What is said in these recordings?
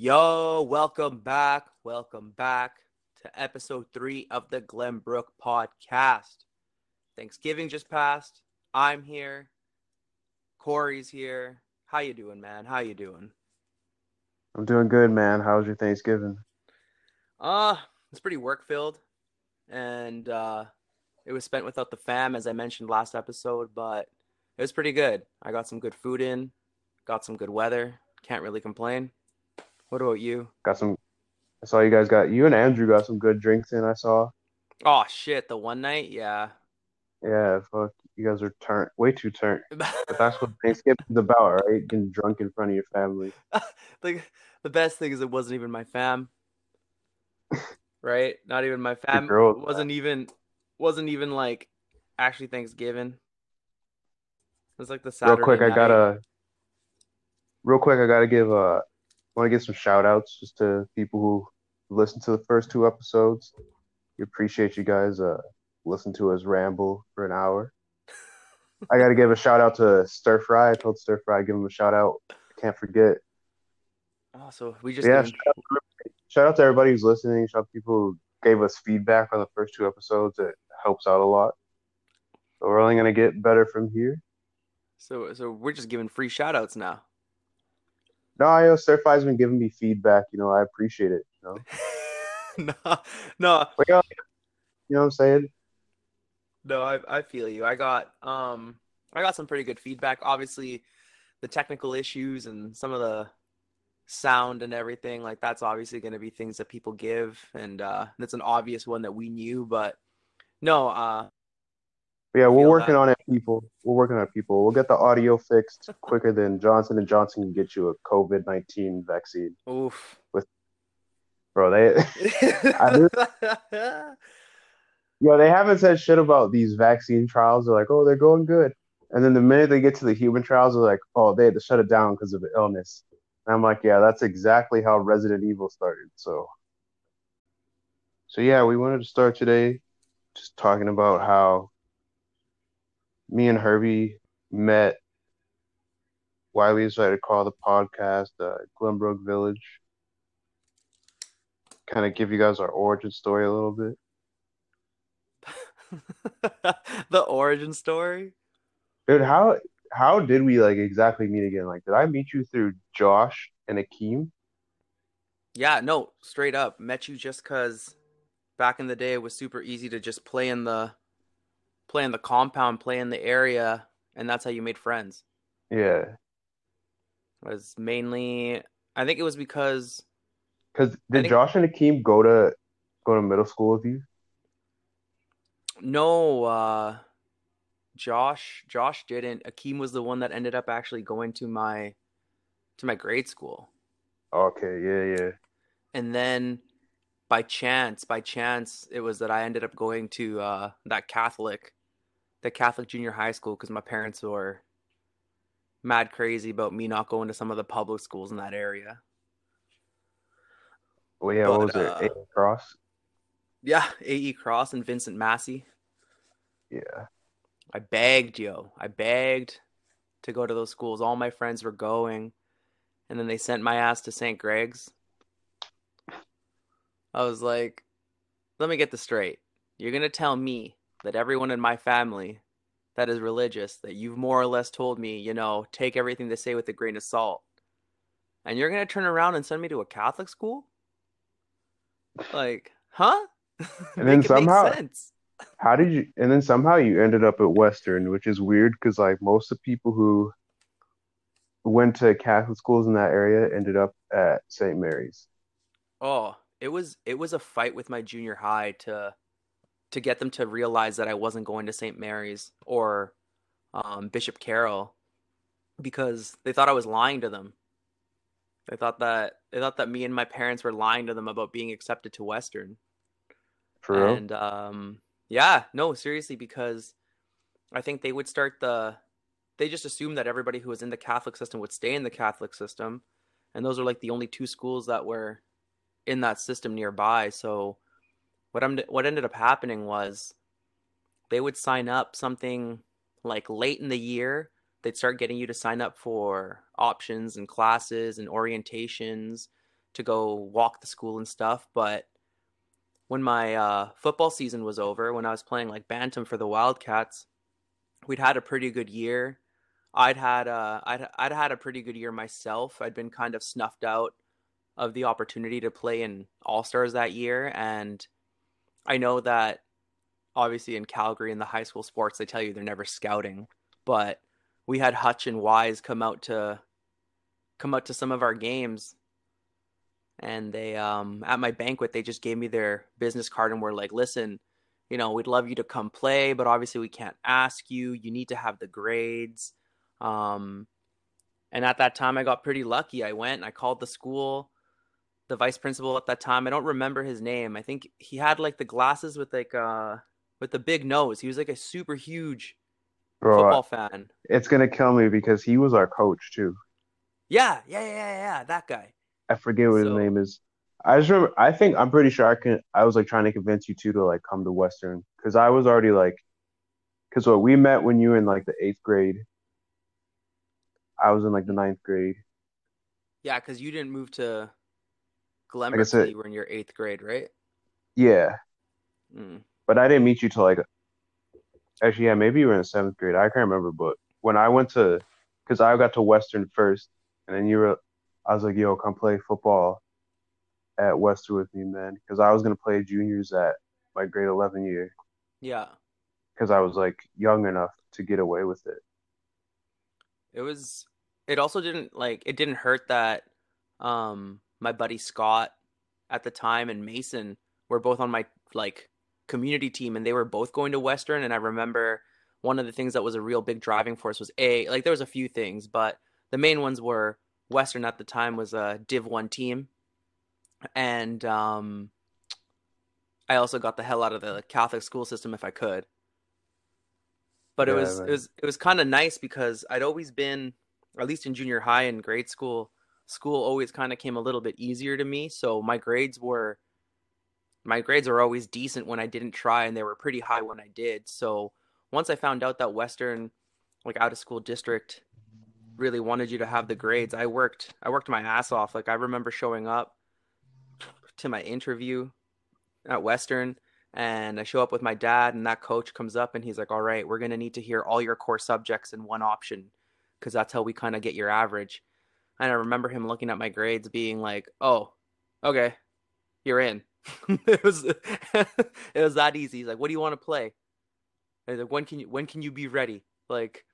Yo, welcome back. Welcome back to episode three of the Glenbrook podcast. Thanksgiving just passed. I'm here. Corey's here. How you doing, man? How you doing? I'm doing good, man. How was your Thanksgiving? Uh, it's pretty work filled. And uh it was spent without the fam, as I mentioned last episode, but it was pretty good. I got some good food in, got some good weather. Can't really complain. What about you? Got some. I saw you guys got you and Andrew got some good drinks in. I saw. Oh shit, the one night, yeah. Yeah, fuck. You guys are turned way too turned. That's what Thanksgiving's about, right? Getting drunk in front of your family. the the best thing is it wasn't even my fam. Right? Not even my fam. girl, It wasn't even wasn't even like actually Thanksgiving. It was like the Saturday real quick, I gotta. Real quick, I gotta give uh, want to give some shout outs just to people who listened to the first two episodes. We appreciate you guys uh listen to us ramble for an hour. I gotta give a shout out to Stir Fry. I told Stir Fry, give him a shout out. Can't forget. Oh, so we just yeah, shout out, shout out to everybody who's listening. Shout out to people who gave us feedback on the first two episodes. It helps out a lot. So we're only gonna get better from here. so so we're just giving free shout outs now. No, I know Stir Fry's been giving me feedback. You know, I appreciate it. You know, no, no, But, yeah, you know what I'm saying? No, I I feel you. I got um I got some pretty good feedback. Obviously, the technical issues and some of the sound and everything like that's obviously going to be things that people give and uh that's an obvious one that we knew but no uh yeah, we're working that. on it, people. We're working on it, people. We'll get the audio fixed quicker than Johnson and Johnson can get you a COVID nineteen vaccine, oof bro. They, I yo, they haven't said shit about these vaccine trials. They're like, oh, they're going good, and then the minute they get to the human trials, they're like, oh, they had to shut it down because of the illness. And I'm like, yeah, that's exactly how Resident Evil started. So, so yeah, we wanted to start today just talking about how me and Herbie met. Why we decided to call the podcast uh, Glenbrook Village. Kind of give you guys our origin story a little bit. the origin story Dude, how how did we like exactly meet again? Like, did I meet you through Josh and Akeem? yeah no straight up met you just cuz back in the day it was super easy to just play in the play in the compound play in the area and that's how you made friends Yeah, It was mainly I think it was because because did think- Josh and Akeem go to go to middle school with you? no uh Josh Josh didn't Akeem was the one that ended up actually going to my to my grade school Okay, yeah, yeah. and then by chance by chance it was that I ended up going to uh that Catholic the Catholic junior high school because my parents were mad crazy about me not going to some of the public schools in that area Well, yeah, what But, was it? uh, A Cross? yeah AE Cross and Vincent Massey Yeah. I begged, yo. I begged to go to those schools. All my friends were going. And then they sent my ass to St. Greg's. I was like, let me get this straight. You're going to tell me that everyone in my family that is religious, that you've more or less told me, you know, take everything they say with a grain of salt. And you're going to turn around and send me to a Catholic school? Like, huh? And then Make it make somehow-. How did you? And then somehow you ended up at Western, which is weird because like most of the people who went to Catholic schools in that area ended up at St. Mary's. Oh, it was it was a fight with my junior high to to get them to realize that I wasn't going to St. Mary's or um, Bishop Carroll because they thought I was lying to them. They thought that they thought that me and my parents were lying to them about being accepted to Western. Real? And um, yeah, no, seriously, because I think they would start the. They just assumed that everybody who was in the Catholic system would stay in the Catholic system, and those are like the only two schools that were in that system nearby. So, what I'm what ended up happening was, they would sign up something like late in the year. They'd start getting you to sign up for options and classes and orientations to go walk the school and stuff. But when my uh, football season was over, when I was playing like bantam for the Wildcats, we'd had a pretty good year. I'd had uh, I'd I'd had a pretty good year myself. I'd been kind of snuffed out of the opportunity to play in All Stars that year, and I know that obviously in Calgary in the high school sports they tell you they're never scouting, but we had Hutch and Wise come out to come out to some of our games and they um at my banquet they just gave me their business card and were like listen you know we'd love you to come play but obviously we can't ask you. You need to have the grades. Um and at that time i got pretty lucky. I went and i called the school the vice principal at that time i don't remember his name i think he had like the glasses with like uh with the big nose he was like a super huge Bro, football fan it's gonna kill me because he was our coach too yeah yeah yeah yeah, yeah that guy I forget what so, his name is. I just remember. I think I'm pretty sure I can. I was like trying to convince you two to like come to Western because I was already like, because what we met when you were in like the eighth grade. I was in like the ninth grade. Yeah, because you didn't move to Glenbrook like said, you were in your eighth grade, right? Yeah. Mm. But I didn't meet you till like. Actually, yeah, maybe you were in seventh grade. I can't remember, but when I went to, because I got to Western first, and then you were I was like, yo, come play football at Western with me, man. Because I was going to play juniors at my grade 11 year. Yeah. Because I was like young enough to get away with it. It was, it also didn't like, it didn't hurt that um my buddy Scott at the time and Mason were both on my like community team and they were both going to Western. And I remember one of the things that was a real big driving force was A, like there was a few things, but the main ones were Western at the time was a Div One team, and um, I also got the hell out of the Catholic school system if I could. But yeah, it was it was it was kind of nice because I'd always been, at least in junior high and grade school, school always kind of came a little bit easier to me. So my grades were, my grades were always decent when I didn't try, and they were pretty high when I did. So once I found out that Western, like out of school district, really wanted you to have the grades. I worked I worked my ass off. Like I remember showing up to my interview at Western and I show up with my dad and that coach comes up and he's like, "All right, we're going to need to hear all your core subjects in one option because that's how we kind of get your average." And I remember him looking at my grades being like, "Oh, okay. You're in." it was it was that easy. He's like, "What do you want to play?" like, "When can you when can you be ready?" Like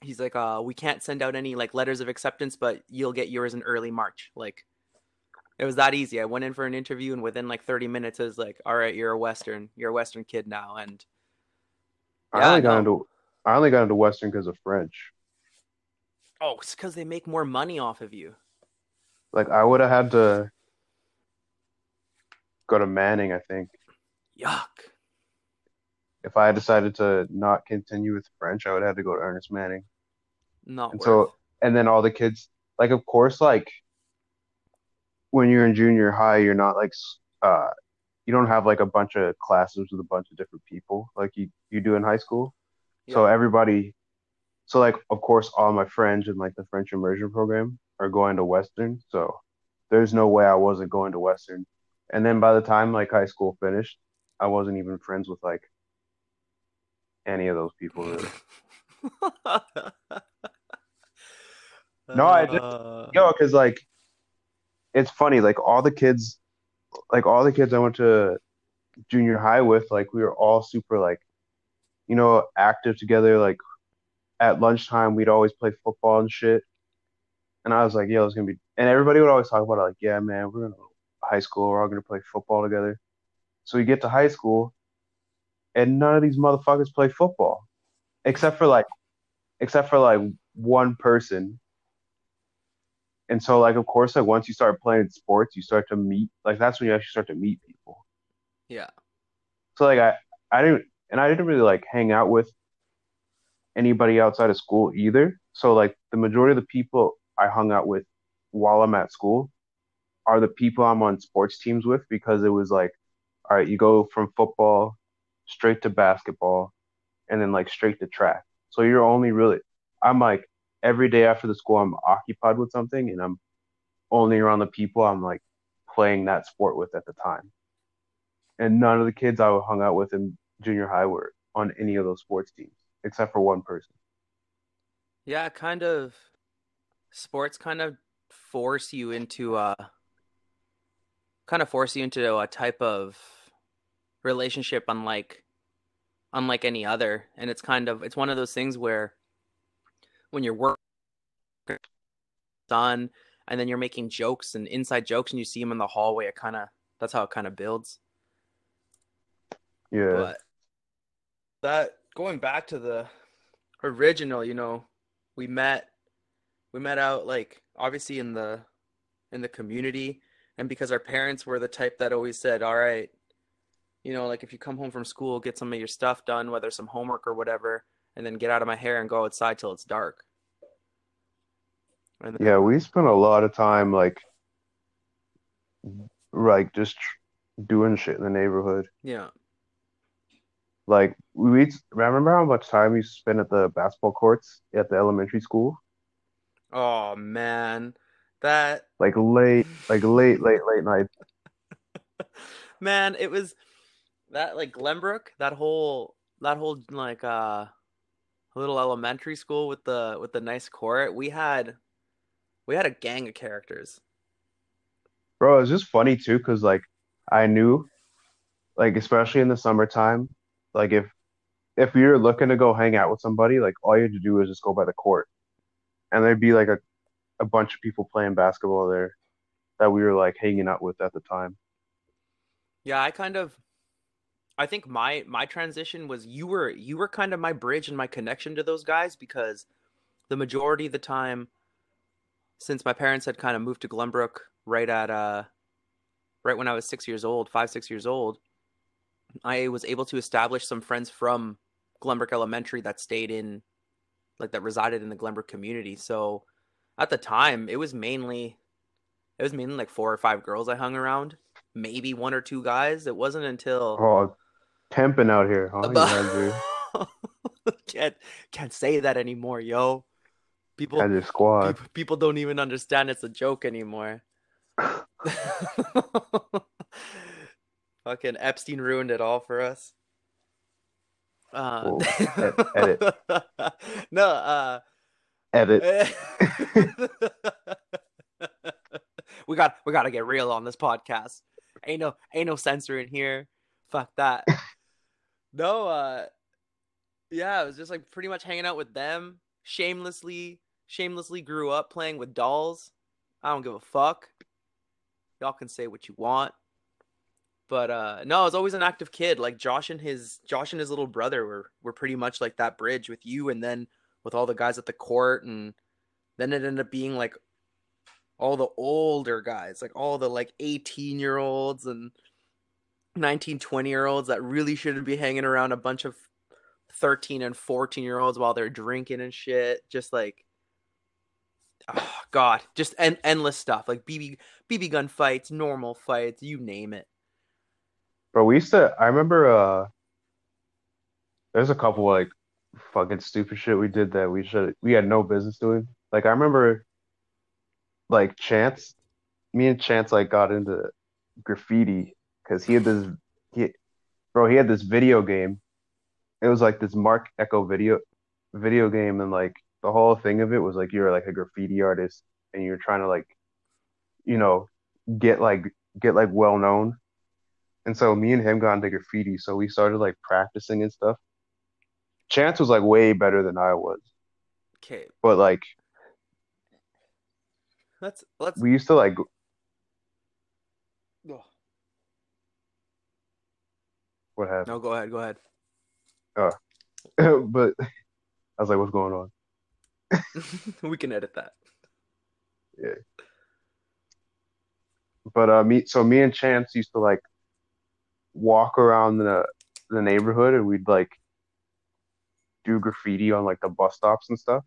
he's like, uh, we can't send out any like letters of acceptance, but you'll get yours in early March. Like, it was that easy. I went in for an interview, and within like 30 minutes, it was like, all right, you're a Western, you're a Western kid now. And yeah, I only got no. into I only got into Western because of French. Oh, it's because they make more money off of you. Like I would have had to go to Manning, I think. Yuck if I decided to not continue with French, I would have to go to Ernest Manning. Not and worth. so, and then all the kids, like, of course, like when you're in junior high, you're not like, uh, you don't have like a bunch of classes with a bunch of different people like you you do in high school. Yeah. So everybody, so like, of course, all my friends in like the French immersion program are going to Western. So there's no way I wasn't going to Western. And then by the time like high school finished, I wasn't even friends with like any of those people really. no, I just uh. yo, because like it's funny, like all the kids, like all the kids I went to junior high with, like we were all super like, you know, active together. Like at lunchtime, we'd always play football and shit. And I was like, yo, it's gonna be, and everybody would always talk about it, like, yeah, man, we're gonna high school, we're all gonna play football together. So we get to high school, and none of these motherfuckers play football, except for like, except for like one person. And so, like, of course, like once you start playing sports, you start to meet. Like, that's when you actually start to meet people. Yeah. So, like, I, I didn't, and I didn't really like hang out with anybody outside of school either. So, like, the majority of the people I hung out with while I'm at school are the people I'm on sports teams with because it was like, all right, you go from football straight to basketball, and then like straight to track. So you're only really, I'm like every day after the school, I'm occupied with something, and I'm only around the people I'm like playing that sport with at the time. And none of the kids I hung out with in junior high were on any of those sports teams, except for one person. Yeah, kind of. Sports kind of force you into a kind of force you into a type of relationship unlike unlike any other and it's kind of it's one of those things where when you're working on and then you're making jokes and inside jokes and you see them in the hallway it kind of that's how it kind of builds Yeah. but that going back to the original you know we met we met out like obviously in the in the community. And because our parents were the type that always said all right you know like if you come home from school get some of your stuff done whether some homework or whatever and then get out of my hair and go outside till it's dark. Then, Yeah, we spent a lot of time like like just tr- doing shit in the neighborhood. yeah Like we remember how much time we spent at the basketball courts at the elementary school? oh man that Like late, like late, late, late night. man it was that like glenbrook that whole that whole like uh little elementary school with the with the nice court we had we had a gang of characters Bro, it's just funny too, because like I knew, like especially in the summertime, like if if were looking to go hang out with somebody, like all you had to do was just go by the court, and there'd be like a a bunch of people playing basketball there that we were like hanging out with at the time. yeah i kind of i think my my transition was you were you were kind of my bridge and my connection to those guys because the majority of the time since my parents had kind of moved to glenbrook right at uh right when i was six years old five six years old I was able to establish some friends from Glenbrook Elementary that stayed in, like that resided in the Glenbrook community. So at the time, it was mainly, it was mainly like four or five girls I hung around, maybe one or two guys. It wasn't until Oh, temping out here, huh? Are can't can't say that anymore, yo. People at your squad. people, people don't even understand it's a joke anymore. Fucking Epstein ruined it all for us. Uh. Edit. no, uh, Edit. we got we got to get real on this podcast. Ain't no ain't no censor in here. Fuck that. no, uh, yeah, I was just like pretty much hanging out with them. Shamelessly, shamelessly grew up playing with dolls. I don't give a fuck. Y'all can say what you want. But uh no, I was always an active kid. Like Josh and his Josh and his little brother were were pretty much like that bridge with you and then with all the guys at the court and then it ended up being like all the older guys, like all the like 18 year olds and 19, 20 year olds that really shouldn't be hanging around a bunch of 13 and 14 year olds while they're drinking and shit. Just like oh god, just en- endless stuff. Like BB BB gun fights, normal fights, you name it. Bro, we used to, I remember, uh, there's a couple like fucking stupid shit we did that we should, we had no business doing. Like, I remember, like, Chance, me and Chance, like, got into graffiti because he had this, he, bro, he had this video game. It was like this Marc Ecko video, video game, and like, the whole thing of it was like, you're like a graffiti artist and you're trying to, like, you know, get like, get like well known. And so me and him got into graffiti, so we started like practicing and stuff. Chance was like way better than I was, Okay, but like let's let's we used to like what happened? No, go ahead, go ahead. Oh. but I was like, what's going on? we can edit that. Yeah. But uh, me, so me and Chance used to like walk around the the neighborhood, and we'd like do graffiti on like the bus stops and stuff.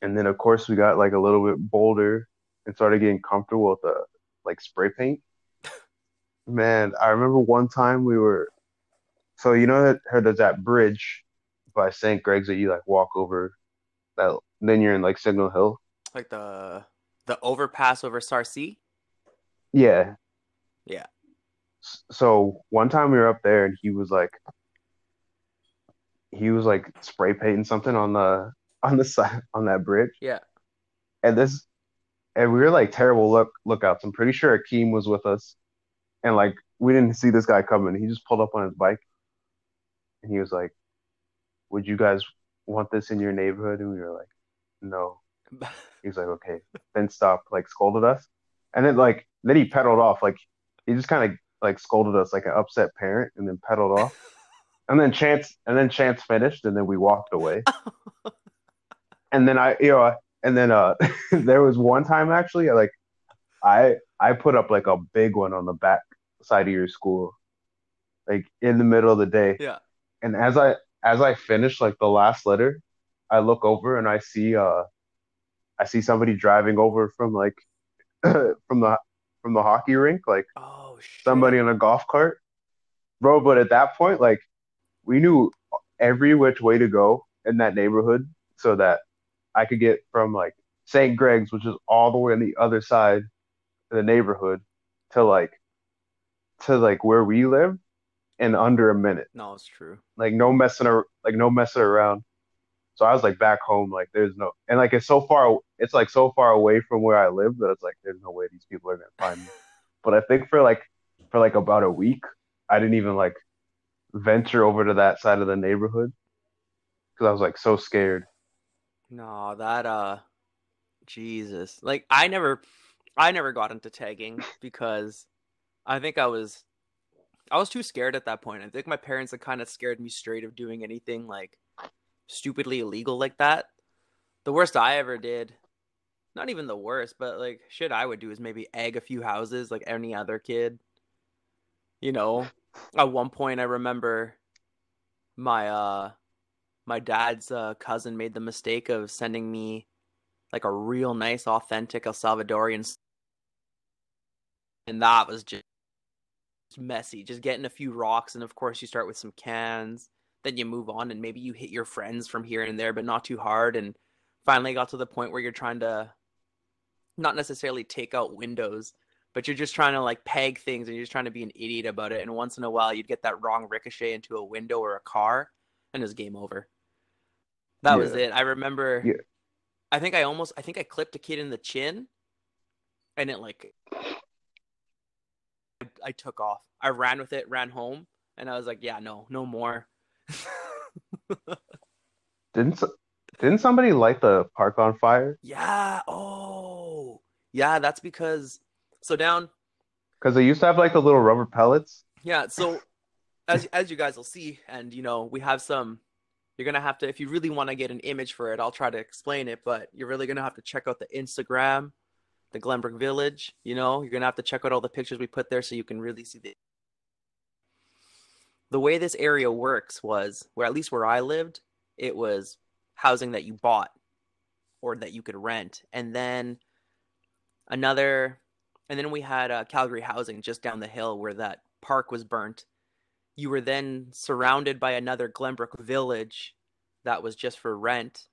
And then of course we got like a little bit bolder and started getting comfortable with the like spray paint. Man, I remember one time we were so you know that there's that bridge by St. Greg's that you like walk over that then you're in like Signal Hill. Like the the overpass over Sarcee. Yeah. Yeah. So one time we were up there and he was like he was like spray painting something on the on the side on that bridge. Yeah. And this and we were like terrible look lookouts. I'm pretty sure Akeem was with us. And like we didn't see this guy coming. He just pulled up on his bike and he was like, Would you guys want this in your neighborhood? And we were like, No. He was like, Okay. Then stopped, like scolded us. And then like then he pedaled off. Like he just kind of like scolded us like an upset parent and then pedaled off. And then Chance and then Chance finished and then we walked away. And then I you know and then uh there was one time actually like I I put up like a big one on the back side of your school, like in the middle of the day. yeah. And as I as I finish like the last letter, I look over and I see uh I see somebody driving over from like from the from the hockey rink, like Oh shit. somebody on a golf cart. Bro, but at that point, like we knew every which way to go in that neighborhood so that I could get from like St. Greg's, which is all the way on the other side of the neighborhood, to like to like where we live in under a minute. No, it's true. Like no messing ar- like no messing around. So I was like back home, like there's no and like it's so far it's like so far away from where I live that it's like there's no way these people are gonna find me. But I think for like for like about a week, I didn't even like venture over to that side of the neighborhood because I was like so scared. No, that uh Jesus. Like I never I never got into tagging because I think I was I was too scared at that point. I think my parents had kind of scared me straight of doing anything like stupidly illegal like that. The worst I ever did, not even the worst, but like shit I would do is maybe egg a few houses like any other kid. You know, at one point I remember my uh my dad's uh, cousin made the mistake of sending me like a real nice authentic El Salvadorian and that was just messy just getting a few rocks and of course you start with some cans then you move on and maybe you hit your friends from here and there but not too hard and finally got to the point where you're trying to not necessarily take out windows but you're just trying to like peg things and you're just trying to be an idiot about it and once in a while you'd get that wrong ricochet into a window or a car and it's game over that was it i remember Yeah. i think i almost i think i clipped a kid in the chin and it like I took off. I ran with it, ran home, and I was like, yeah, no, no more. Didn't didn't somebody light the park on fire? yeah, oh. Yeah, that's because so down Because they used to have like the little rubber pellets. Yeah, so as as you guys will see, and you know, we have some. You're gonna have to, if you really want to get an image for it, I'll try to explain it. But you're really gonna have to check out the Instagram, the Glenbrook Village. You know, you're gonna have to check out all the pictures we put there so you can really see the. The way this area works was, where at least where I lived, it was housing that you bought or that you could rent, and then another, and then we had uh, Calgary Housing just down the hill where that park was burnt. You were then surrounded by another Glenbrook village that was just for rent,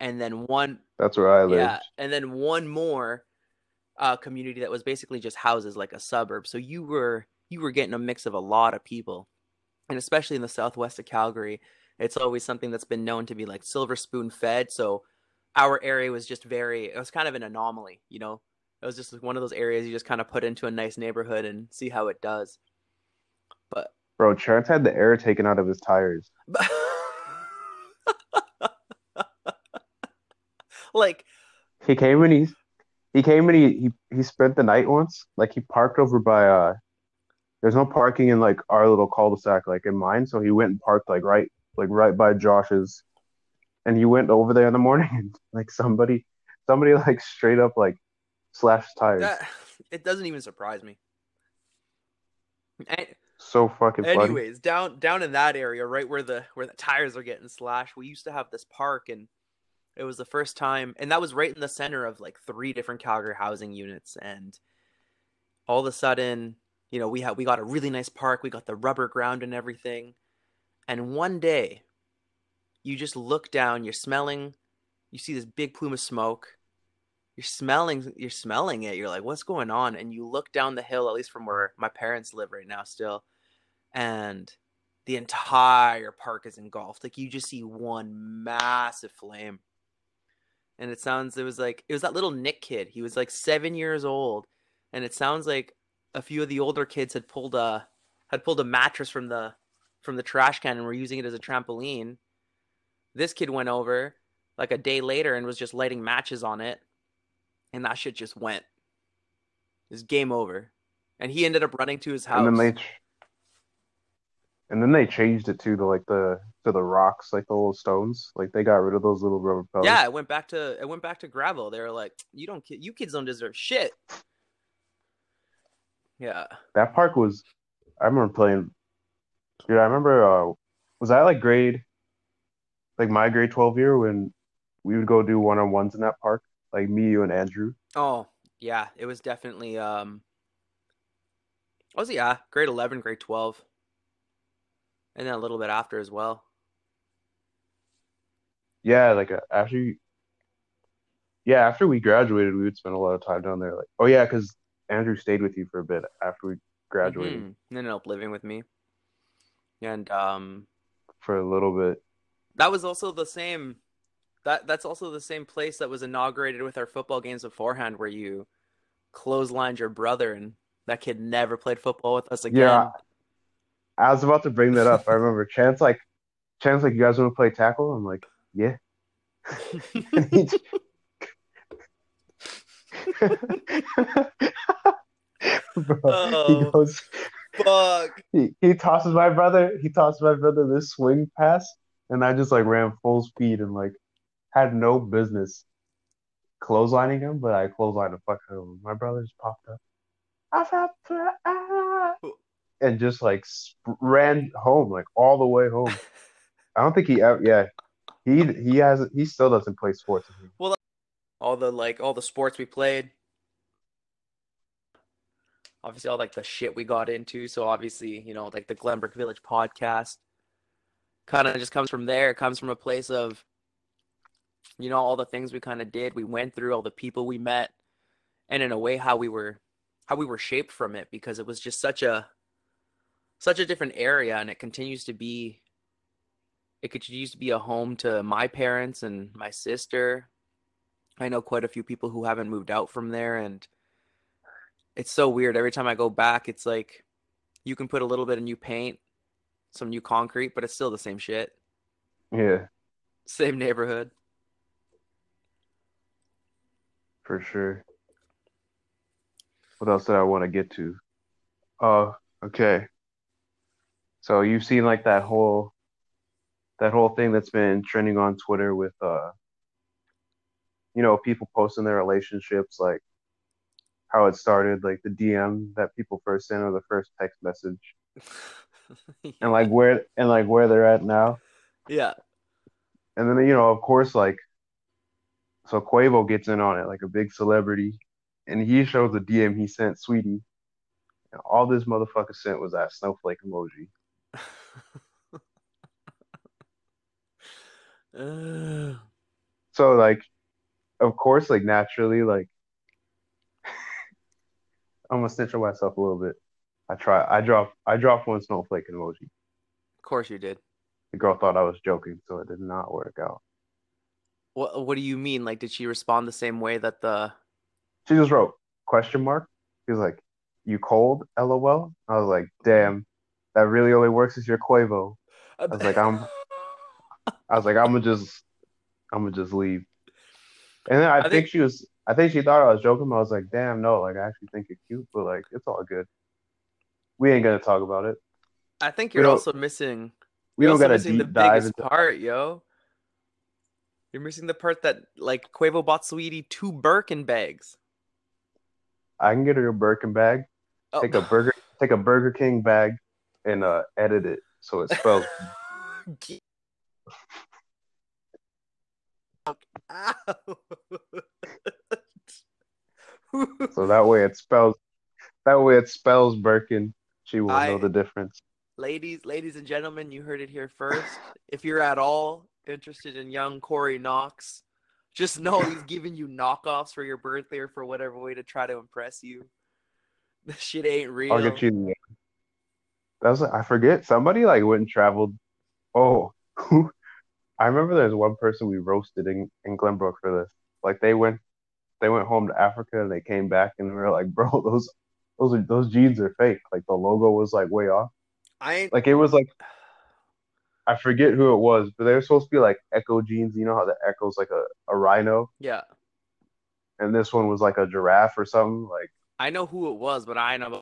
and then one That's where I live. yeah, and then one more uh, community that was basically just houses, like a suburb. So you were you were getting a mix of a lot of people, and especially in the southwest of Calgary, it's always something that's been known to be like silver spoon fed. So our area was just very it was kind of an anomaly, you know. It was just like one of those areas you just kind of put into a nice neighborhood and see how it does. But Bro, Chance had the air taken out of his tires. like He came and he he came and he, he he spent the night once. Like he parked over by uh there's no parking in like our little cul-de-sac like in mine, so he went and parked like right like right by Josh's. And he went over there in the morning and like somebody somebody like straight up like slashed tires. that it doesn't even surprise me. And, So fucking funny. anyways, down down in that area, right where the where the tires are getting slashed, we used to have this park, and it was the first time, and that was right in the center of like three different Calgary housing units, and all of a sudden, you know, we had we got a really nice park, we got the rubber ground and everything, and one day, you just look down, you're smelling, you see this big plume of smoke, you're smelling you're smelling it. You're like, what's going on? And you look down the hill, at least from where my parents live right now still, and the entire park is engulfed. Like you just see one massive flame. And it sounds it was like it was that little Nick kid. He was like seven years old. And it sounds like a few of the older kids had pulled a had pulled a mattress from the from the trash can and were using it as a trampoline. This kid went over like a day later and was just lighting matches on it. And that shit just went. It was game over. And he ended up running to his house. And then they and then they changed it to the like the to the rocks, like the little stones. Like they got rid of those little rubber pellets. Yeah, it went back to it went back to gravel. They were like, "You don't, you kids don't deserve shit." Yeah, that park was. I remember playing. Dude, I remember. Uh, was that like grade, like my grade twelve year when we would go do one on ones in that park, like me, you, and Andrew. Oh yeah, it was definitely. um Was yeah, grade eleven, grade twelve and then a little bit after as well. Yeah, like uh, after you, yeah, after we graduated, we would spend a lot of time down there. Like, oh yeah, because Andrew stayed with you for a bit after we graduated, mm-hmm. and ended up living with me, and um, for a little bit. That was also the same. That that's also the same place that was inaugurated with our football games beforehand, where you clotheslined your brother, and that kid never played football with us again. Yeah, I was about to bring that up. I remember Chance like Chance like you guys want to play tackle? I'm like, yeah. he, Bro, oh, he goes fuck. He, he tosses my brother, he tosses my brother this swing pass, and I just like ran full speed and like had no business clotheslining him, but I clotheslined the fuck out of him. My brother just popped up and just like ran home, like all the way home. I don't think he ever. Yeah, he he has he still doesn't play sports. Well, all the like all the sports we played, obviously all like the shit we got into. So obviously, you know, like the Glenbrook Village podcast, kind of just comes from there. It comes from a place of, you know, all the things we kind of did, we went through, all the people we met, and in a way, how we were, how we were shaped from it because it was just such a such a different area and it continues to be it continues to be a home to my parents and my sister. I know quite a few people who haven't moved out from there and it's so weird. Every time i go back it's like you can put a little bit of new paint some new concrete but it's still the same shit. Yeah. Same neighborhood for sure what else did i want to get to uh okay so you've seen like that whole that whole thing that's been trending on Twitter with uh you know people posting their relationships like how it started like the DM that people first sent or the first text message yeah. and like where and like where they're at now. Yeah. And then you know of course like so Quavo gets in on it like a big celebrity and he shows the DM he sent Saweetie. And all this motherfucker sent was that snowflake emoji. so like of course like naturally like I'm gonna snitch on myself a little bit. I try I drop I dropped one snowflake emoji. Of course you did. The girl thought I was joking, so it did not work out. What what do you mean? Like did she respond the same way that the She just wrote question mark. He was like, You cold? LOL. I was like, damn that really only works if you're Quavo. I was like, I'm, I was like, I'm gonna just, I'm gonna just leave. And then I, I think, think, she was, I think she thought I was joking. But I was like, damn, no, like I actually think you're cute, but like it's all good. We ain't gonna talk about it. I think you're also missing. We don't gotta deep the dive biggest into... part, yo. You're missing the part that like Quavo bought Saweetie two Birkin bags. I can get her a Birkin bag. Oh. Take a burger, take a Burger King bag, and uh, edit it so it spells. so that way it spells. That way it spells Birkin. She will I, know the difference. Ladies, ladies and gentlemen, you heard it here first. if you're at all interested in young Corey Knox, Just know he's giving you knockoffs for your birthday or for whatever way to try to impress you. This shit ain't real. I'll get you. The, that was I forget somebody like went and traveled. Oh, I remember there's one person we roasted in, in Glenbrook for this. Like they went they went home to Africa and they came back and we were like, bro, those those are those jeans are fake. Like the logo was like way off. I ain't Like it was like I forget who it was, but they were supposed to be like Ecko jeans. You know how the Ecko's like a, a rhino, yeah. and this one was like a giraffe or something. Like, I know who it was, but I know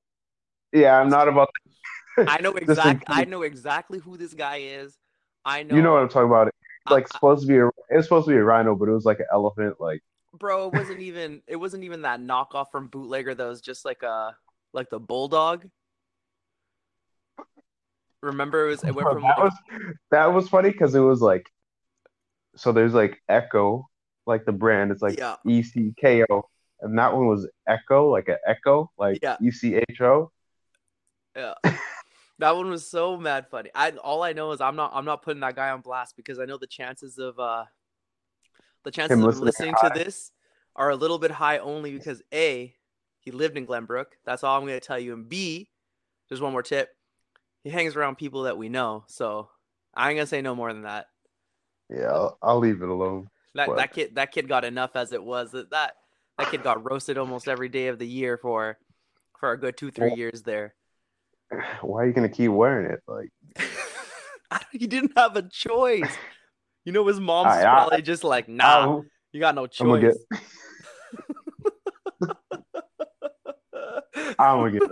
yeah, I'm not about. I know Just exact I know exactly who this guy is. I know You know what I'm talking about? It's I- like supposed to be a. It's supposed to be a rhino, but it was like an elephant. Like, bro it wasn't even it wasn't even that knockoff from bootlegger that was just like a like the bulldog remember it was it went from that like, was that was funny because it was like, so there's like Ecko, like the brand. It's like yeah E C K O, and that one was Echo, like an Echo, like Yeah. E C H O. yeah that one was so mad funny i all i know is i'm not i'm not putting that guy on blast because i know the chances of uh the chances Him of listening listening to this are a little bit high only because a he lived in glenbrook that's all i'm going to tell you and b there's one more tip he hangs around people that we know so i ain't to say no more than that Yeah, I'll, I'll leave it alone. That What? that kid that kid got enough as it was. That that that kid got roasted almost every day of the year for for a good two three Well- years there. Why are you gonna keep wearing it? Like, he didn't have a choice. You know, his mom's I- is I- probably just like, nah, you got no I'm gonna choice. get. I'm gonna get.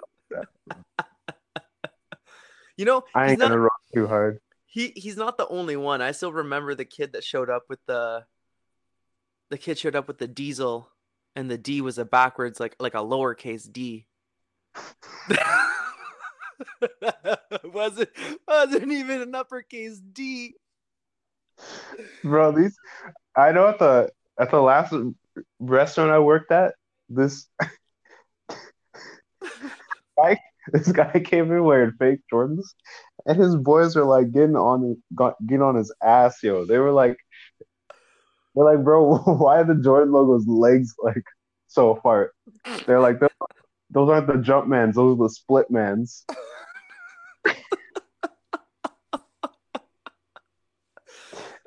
You know, I he's ain't not gonna roast too hard. he he's not the only one. I still remember the kid that showed up with the the kid showed up with the diesel and the D was a backwards like like a lowercase D. wasn't wasn't even an uppercase D. Bro, these I know at the at the last restaurant I worked at, this guy this guy came in wearing fake Jordans and his boys were like getting on got, getting on his ass, yo. They were like they're like, bro, why are the Jordan logos legs like so apart? They're like, those, aren't the jump mans, those are the split mans.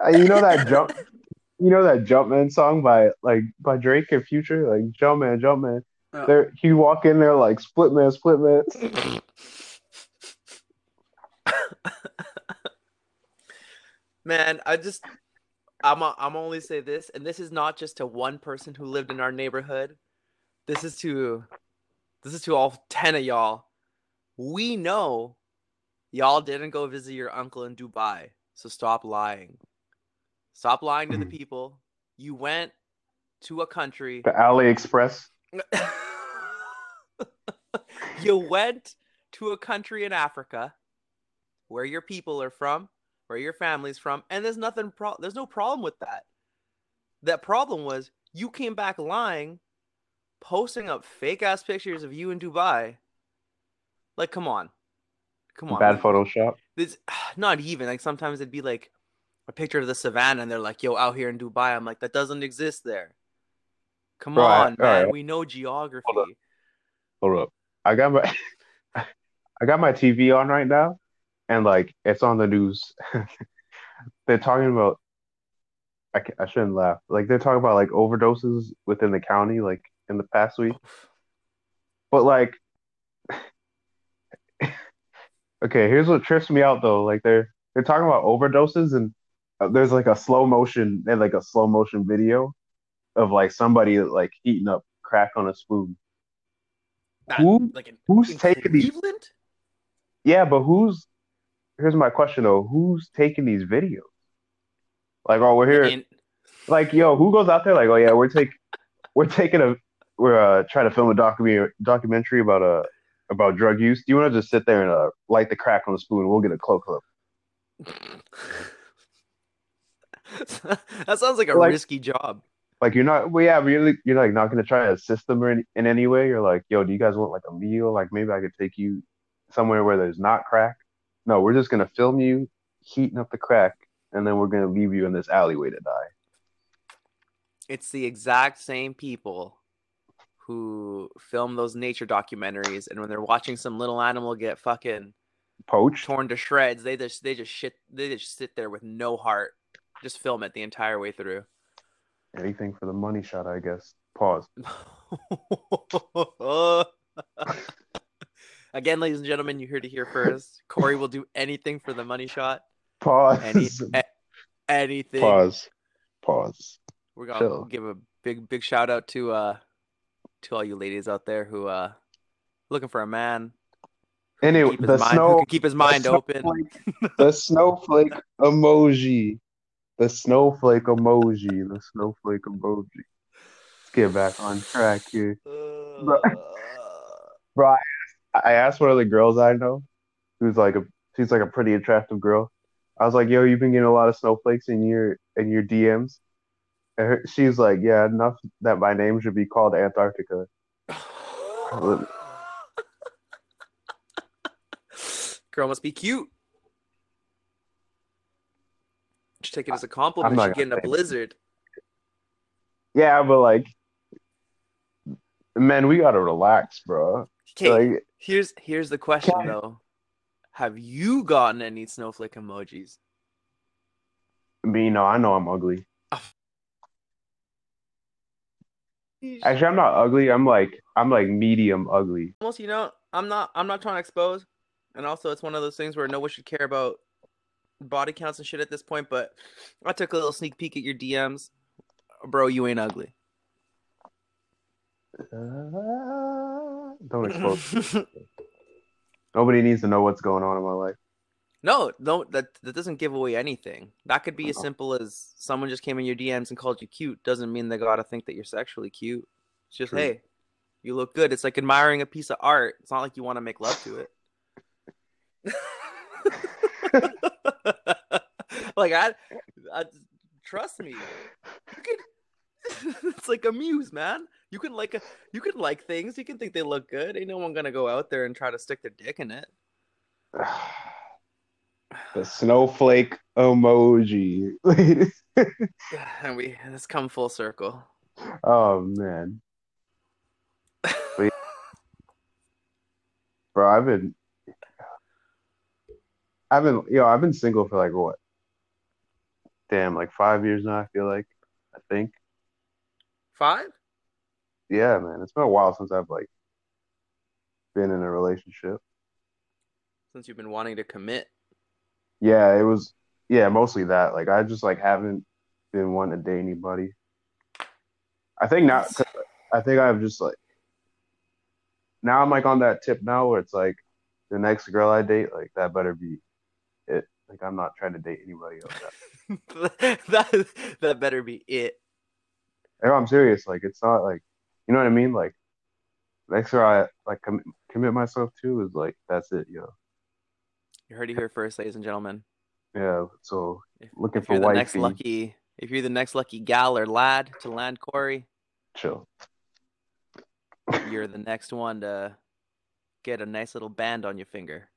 Uh, you know that jump you know that Jumpman song by like by Drake and Future, like Jumpman, Jumpman. Yeah. There, he walk in there like split man, split man. Man, I just I'm a, I'm only say this, and this is not just to one person who lived in our neighborhood. This is to this is to all ten of y'all. We know y'all didn't go visit your uncle in Dubai, so stop lying. Stop lying to the Mhm. people. You went to a country. The AliExpress. you went to a country in Africa where your people are from, where your family's from, and there's nothing pro- there's no problem with that. That problem was you came back lying, posting up fake ass pictures of you in Dubai. Like, come on. Come on. Bad Photoshop. This not even like sometimes it'd be like a picture of the savannah and they're like, yo, out here in Dubai. I'm like, that doesn't exist there. Come I- on, man. alright. We know geography. Hold up. Hold up. I got my I got my TV on right now, and like it's on the news. they're talking about. I, I shouldn't laugh. Like they're talking about like overdoses within the county, like in the past week. But like, okay, here's what trips me out though. Like they're they're talking about overdoses, and uh, there's like a slow motion and like a slow motion video of like somebody like heating up crack on a spoon. That- Who like in, who's in taking these? Cleveland? Yeah, but who's? Here's my question though: Who's taking these videos? Like, oh, we're here. In- Like, yo, who goes out there? Like, oh yeah, we're take, we're taking a, we're uh trying to film a documentary documentary about uh about drug use. Do you want to just sit there and uh light the crack on the spoon? We'll get a close up. that sounds like a Like- risky job. Like, you're not. Well, yeah, you're, you're like not gonna try to assist them or in, in any way. You're like, yo, do you guys want like a meal? Like, maybe I could take you somewhere where there's not crack. No, we're just gonna film you heating up the crack, and then we're gonna leave you in this alleyway to die. It's the exact same people who film those nature documentaries, and when they're watching some little animal get fucking Poached. torn to shreds, they just they just shit they just sit there with no heart, just film it the entire way through. Anything for the money shot, I guess. Pause. Again, ladies and gentlemen, you heard it here first. Corey will do anything for the money shot. Pause. Any, a- anything. Pause. Pause. We're gonna Chill. give a big big shout out to uh to all you ladies out there who uh looking for a man Anyway, the mind, snow. can keep his mind open. the snowflake emoji. The snowflake emoji. The snowflake emoji. Let's get back on track here. Uh, I asked one of the girls I know, who's like a she's like a pretty attractive girl. I was like, "Yo, you've been getting a lot of snowflakes in your in your DMs." And her, she's like, "Yeah, enough that my name should be called Antarctica." Girl must be cute. Just take it as a compliment. She's getting a blizzard. Yeah, but like, man, we gotta relax, bro. Okay, Like, here's here's the question though. Have you gotten any snowflake emojis? me, no, I know I'm ugly. Actually, I'm not ugly. I'm like, I'm like medium ugly. almost you know i'm not i'm not trying to expose and also it's one of those things where no one should care about body counts and shit at this point but i took a little sneak peek at your dms bro you ain't ugly Uh, don't expose. Nobody needs to know what's going on in my life. no no that that doesn't give away anything that could be as Uh-huh. simple as someone just came in your dms and called you cute doesn't mean they gotta think that you're sexually cute it's just True. hey you look good it's like admiring a piece of art it's not like you want to make love to it like I, I trust me. You can. it's like a muse, man. You can like a, you can like things. You can think they look good. Ain't no one gonna go out there and try to stick their dick in it. the snowflake emoji. And we it's come full circle. oh man, bro, I've been, I've been, yo, I've been single for like what? Damn, like five years now. I feel like, I think, Five. yeah, man, it's been a while since I've like been in a relationship. Since you've been wanting to commit. Yeah, it was, yeah, mostly that. Like, I just like haven't been wanting to date anybody. I think now, I think I've just like now I'm like on that tip now where it's like the next girl I date, like that better be it. Like I'm not trying to date anybody else. that that better be it. No, I'm serious. Like it's not like you know what I mean. Like next girl I like commit, commit myself to is like that's it, yo. You heard it here first, ladies and gentlemen. Yeah. So If, Looking if for you're the next lucky, if you're the next lucky gal or lad to land Corey, chill. you're the next one to get a nice little band on your finger.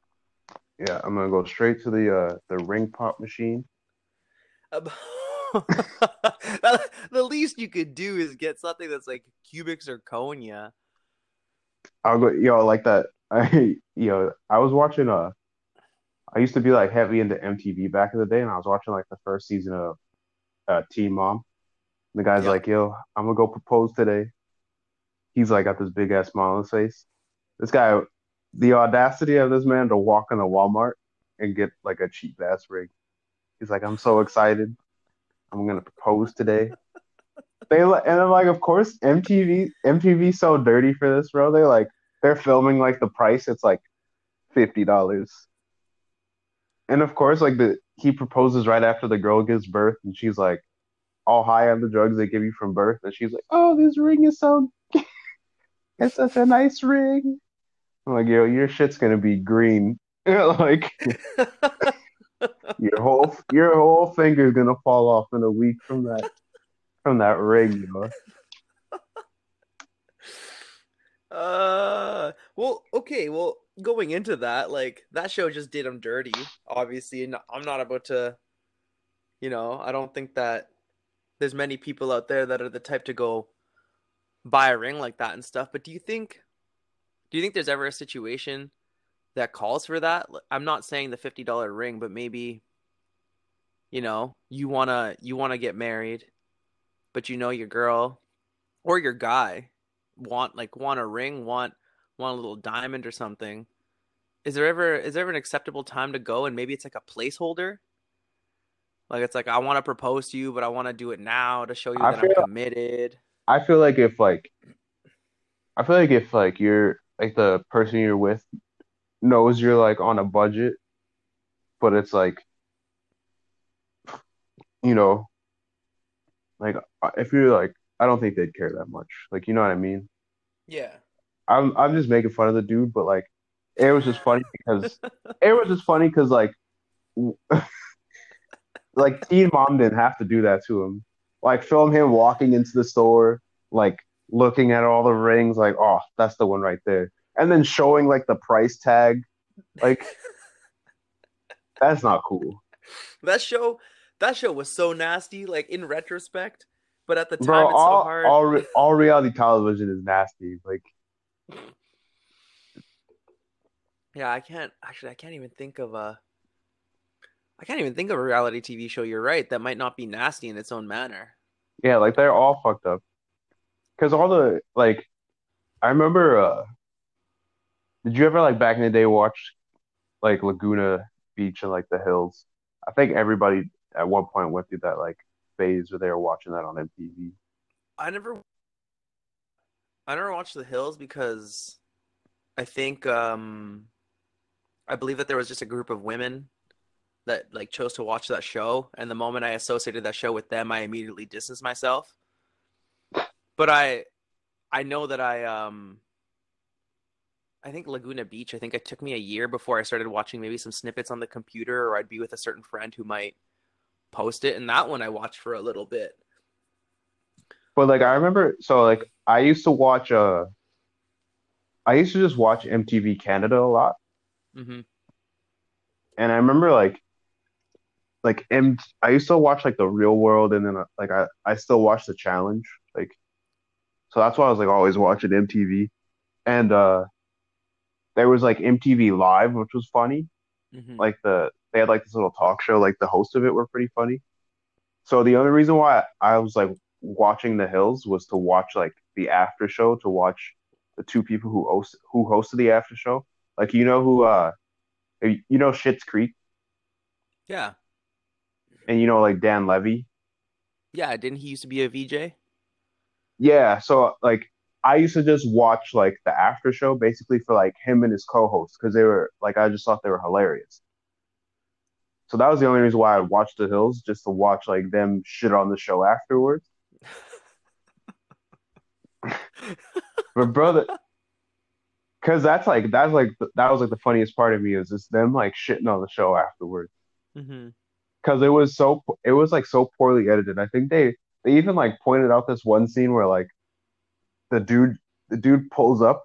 Yeah, I'm gonna go straight to the uh the ring pop machine. The least you could do is get something that's like cubic zirconia. I'll go, yo, like that. I, yo, I was watching uh I used to be like heavy into MTV back in the day, and I was watching like the first season of uh, Teen Mom. And the guy's Yeah. like, "Yo, I'm gonna go propose today." He's like got this big ass smile on his face. This guy, the audacity of this man to walk into Walmart and get like a cheap ass ring. He's like, "I'm so excited. I'm gonna propose today." They and I'm like, of course, MTV MTV's so dirty for this, bro. They like they're filming like the price. It's like fifty dollars. And of course, like the he proposes right after the girl gives birth, and she's like all high on the drugs they give you from birth, and she's like, "Oh, this ring is so, it's such a nice ring." I'm like, "Yo, your shit's gonna be green, like your whole your whole finger's gonna fall off in a week from that from that ring, know." Uh, well, okay, well, going into that, like that show just did him dirty, obviously, and I'm not about to, you know, I don't think that there's many people out there that are the type to go buy a ring like that and stuff. But do you think do you think there's ever a situation that calls for that? I'm not saying the fifty dollar ring, but maybe you know you wanna you wanna get married, but you know your girl or your guy want like want a ring, want want a little diamond or something. Is there ever is there ever an acceptable time to go and maybe it's like a placeholder? Like it's like I want to propose to you, but I want to do it now to show you I that feel I'm committed. I feel like if like I feel like if like you're like the person you're with knows you're like on a budget, but it's like you know like uh, if you're like I don't think they'd care that much. Like you know what I mean? Yeah. I'm I'm just making fun of the dude, but like it was just funny because it was just funny because like like Teen Mom didn't have to do that to him. Like film him walking into the store, like looking at all the rings, like oh that's the one right there, and then showing like the price tag, like that's not cool, That show that show was so nasty, like in retrospect, but at the time bro. it's All so hard. all re- all reality television is nasty. Like Yeah, I can't actually I can't even think of a I can't even think of a reality TV show, you're right, that might not be nasty in its own manner. yeah, like they're all fucked up. Cause all the like, I remember. uh Did you ever like back in the day watch like Laguna Beach and like the hills? I think everybody at one point went through that like phase where they were watching that on MTV. I never I never watched The Hills because I think um I believe that there was just a group of women that like chose to watch that show and the moment I associated that show with them I immediately distanced myself. But I I know that I um I think Laguna Beach, I think it took me a year before I started watching maybe some snippets on the computer or I'd be with a certain friend who might post it and that one I watched for a little bit. But like I remember, so like I used to watch. uh I used to just watch MTV Canada a lot, Mm-hmm. and I remember like like M. I used to watch like the Real World, and then uh, like I I still watch the Challenge, like so that's why I was like always watching MTV, and uh there was like MTV Live, which was funny. Mhm. Like the they had like this little talk show, like the hosts of it were pretty funny. So the only reason why I was like watching The Hills was to watch like the after show, to watch the two people who host who hosted the after show. Like you know who uh you know Schitt's Creek Yeah. and you know like Dan Levy. Yeah, didn't he used to be a VJ? Yeah, so like I used to just watch like the after show basically for like him and his co-host because they were like I just thought they were hilarious. So that was the only reason why I watched The Hills, just to watch like them shit on the show afterwards. But brother, because that's like that's like that was like the funniest part of me is just them like shitting on the show afterwards. Mm-hmm. Because it was so it was like so poorly edited. I think they they even like pointed out this one scene where like the dude the dude pulls up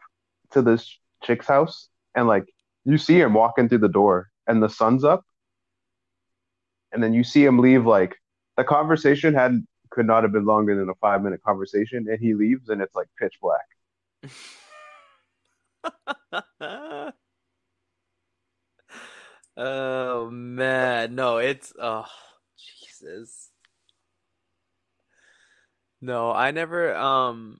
to this chick's house and like you see him walking through the door and the sun's up. And then you see him leave like the conversation had could not have been longer than a five minute conversation and he leaves and it's like pitch black. Oh man, no, it's oh Jesus. No, I never um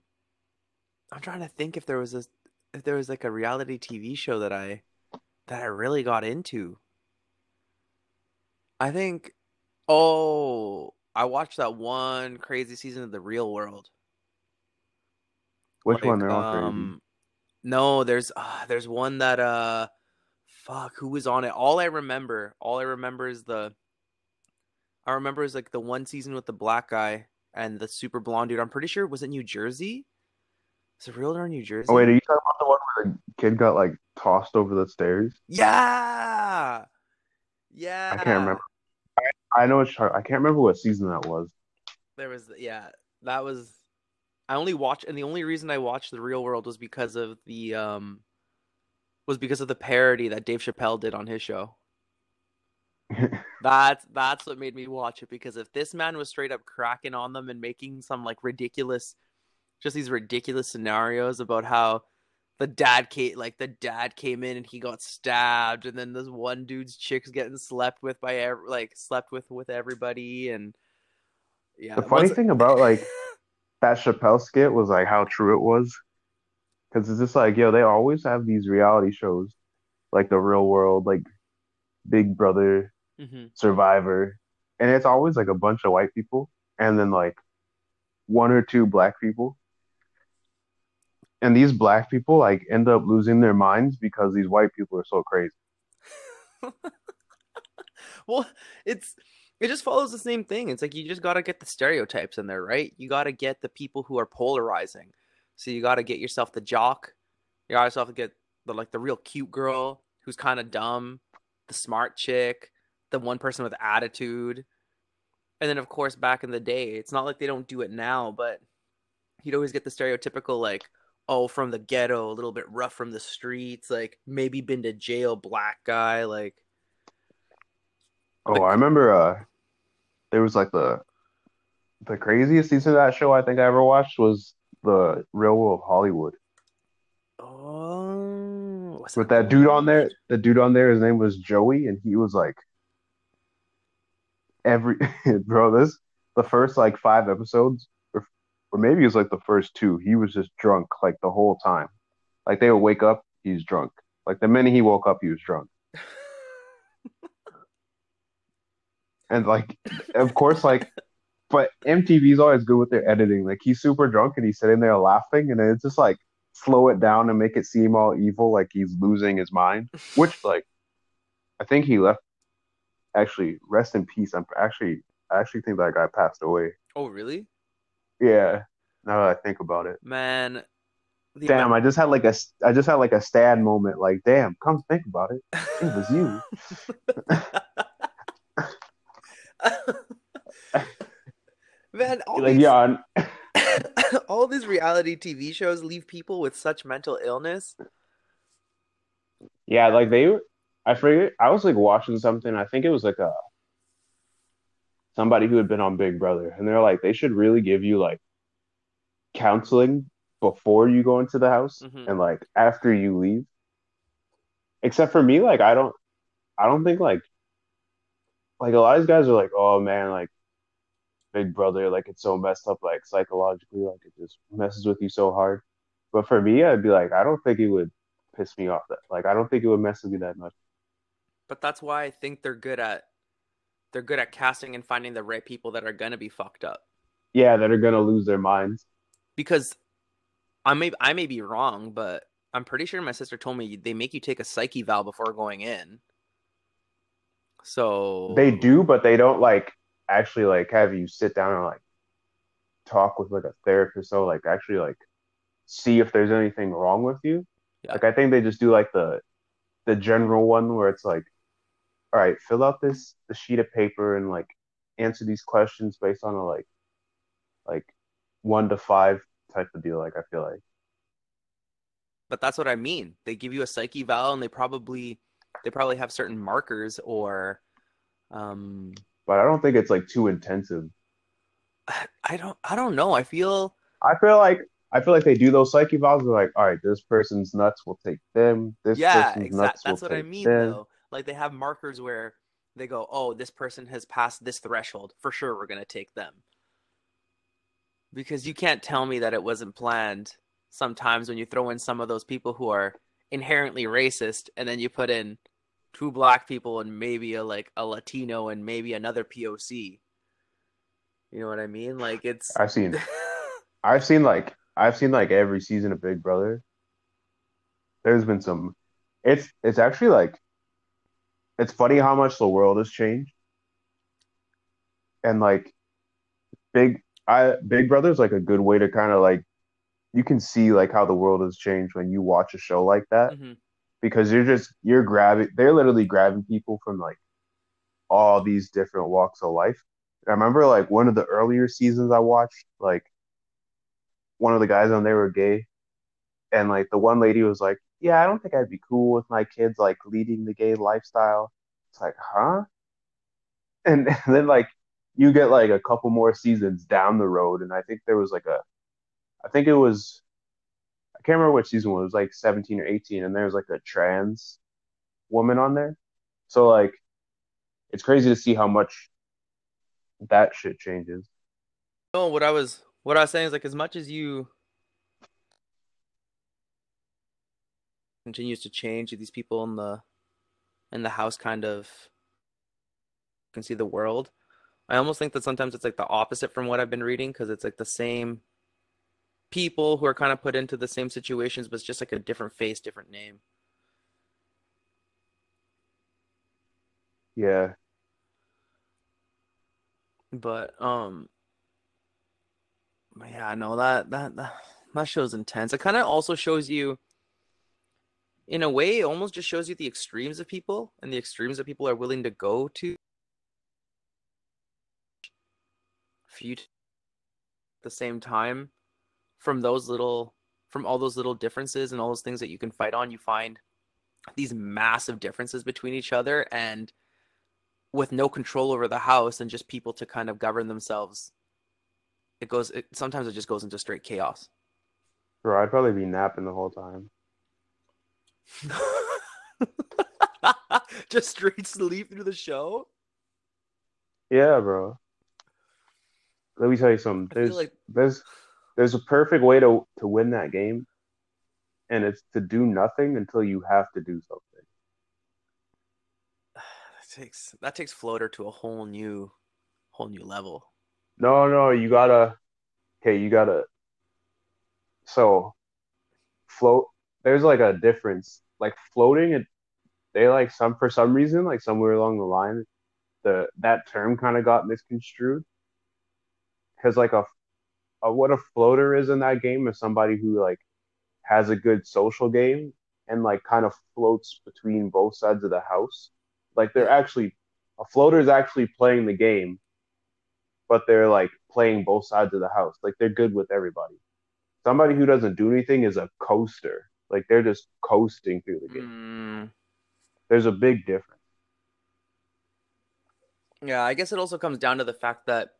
I'm trying to think if there was a if there was like a reality TV show that I that I really got into. I think oh, I watched that one crazy season of The Real World. which one Like, they're all crazy um, no, there's uh, there's one that uh, fuck, who was on it? All I remember, all I remember is the, I remember is like the one season with the black guy and the super blonde dude. I'm pretty sure was it New Jersey? Is it real or New Jersey? oh wait are you talking about the one where the kid got like tossed over the stairs yeah, yeah. I can't remember. I know it's hard. I can't remember what season that was There was yeah, that was. I only watched, and the only reason I watched the Real World was because of the um, was because of the parody that Dave Chappelle did on his show. That's that's what made me watch it because if this man was straight up cracking on them and making some like ridiculous, just these ridiculous scenarios about how the dad came like the dad came in and he got stabbed and then this one dude's chick's getting slept with by ev- like slept with with everybody and yeah. The funny thing about like that Chappelle skit was like how true it was. Because it's just like, yo, they always have these reality shows, like the real world, like Big Brother, Mhm. Survivor, and it's always like a bunch of white people and then like one or two black people. And these black people like end up losing their minds because these white people are so crazy. well, it's it just follows the same thing. It's like you just got to get the stereotypes in there, right? You got to get the people who are polarizing. So you got to get yourself the jock. You got yourself to get the like the real cute girl who's kind of dumb, the smart chick, the one person with attitude. And then of course back in the day, it's not like they don't do it now, but you'd always get the stereotypical like oh from the ghetto, a little bit rough from the streets, like maybe been to jail black guy like Oh, I remember uh there was like the the craziest season of that show I think I ever watched was the Real World Hollywood. Oh, what's With that dude on there, the dude on there, his name was Joey, and he was like every bro, this the first like five episodes, or, maybe it was like the first two, he was just drunk like the whole time. Like they would wake up, he's drunk. Like the minute he woke up, he was drunk. And like, of course, like, but MTV's always good with their editing. Like, he's super drunk and he's sitting there laughing, and it's just like slow it down and make it seem all evil, like he's losing his mind. Which, like, I think he left. Actually, rest in peace. I'm actually, I actually think that guy passed away. Oh, really? Yeah. Now that I think about it, Man, damn, amount- I just had like a, I just had like a sad moment. Like, damn, come think about it, it was you. Man, all Like, these, yeah, all these reality TV shows leave people with such mental illness. Yeah, like they I forget. I was like watching something. I think it was like a somebody who had been on Big Brother, and they're like, they should really give you like counseling before you go into the house Mhm. and like after you leave. Except for me, like I don't, I don't think like like a lot of these guys are like, oh man, like Big Brother, like it's so messed up, like psychologically, like it just messes with you so hard. But for me, I'd be like, I don't think it would piss me off that like I don't think it would mess with me that much. But that's why I think they're good at they're good at casting and finding the right people that are gonna be fucked up. Yeah, that are gonna lose their minds. Because I may I may be wrong, but I'm pretty sure my sister told me they make you take a psych eval before going in. So They do, but they don't like actually like have you sit down and like talk with like a therapist so like actually like see if there's anything wrong with you. Yeah. Like I think they just do like the the general one where it's like, all right, fill out this the sheet of paper and like answer these questions based on a like like one to five type of deal. Like I feel like but that's what I mean. They give you a psych eval and they probably they probably have certain markers or um but I don't think it's like too intensive. I don't I don't know. I feel I feel like I feel like they do those psych evals. They're like, all right, this person's nuts. We'll take them. This yeah, person's exactly. nuts. That's we'll what I take mean them. though. Like they have markers where they go, "Oh, this person has passed this threshold. For sure we're going to take them." Because you can't tell me that it wasn't planned sometimes when you throw in some of those people who are inherently racist and then you put in two black people and maybe a like a Latino and maybe another POC. You know what I mean? Like it's I've seen, I've seen like, I've seen like every season of Big Brother. There's been some. It's it's actually like, it's funny how much the world has changed. And like, Big I Big Brother is like a good way to kind of like, you can see like how the world has changed when you watch a show like that. Mhm. because you're just you're grabbing they're literally grabbing people from like all these different walks of life. I remember like one of the earlier seasons I watched, like one of the guys on there were gay, and like the one lady was like, "Yeah, I don't think I'd be cool with my kids like leading the gay lifestyle." It's like, huh? and, then like you get like a couple more seasons down the road, and I think there was like a, I think it was, I can't remember which season it was, like 17 or 18, and there was like a trans woman on there. So like, it's crazy to see how much that shit changes. No, what I was what I was saying is like as much as you continues to change, these people in the in the house kind of can see the world. I almost think that sometimes it's like the opposite from what I've been reading because it's like the same people who are kind of put into the same situations, but it's just like a different face, different name. Yeah. But um yeah, no, that that that, that show's intense. It kind of also shows you in a way, it almost just shows you the extremes of people and the extremes that people are willing to go to for at the same time from those little from all those little differences and all those things that you can fight on you find these massive differences between each other and with no control over the house and just people to kind of govern themselves it goes it, sometimes it just goes into straight chaos Bro, I'd probably be napping the whole time. just straight sleep through the show Yeah, bro. Let me tell you something. There's like- there's there's a perfect way to to win that game, and it's to do nothing until you have to do something. that takes that takes floater to a whole new whole new level No, no, you gotta. Okay, you gotta. So, float. There's like a difference. Like floating, it they like some for some reason, like somewhere along the line, the that term kind of got misconstrued. Because like a, a what a floater is in that game is somebody who like has a good social game and like kind of floats between both sides of the house. Like they're actually a floater is actually playing the game, but they're like playing both sides of the house. Like they're good with everybody. Somebody who doesn't do anything is a coaster. Like they're just coasting through the game. Mm, There's a big difference. yeah i guess it also comes down to the fact that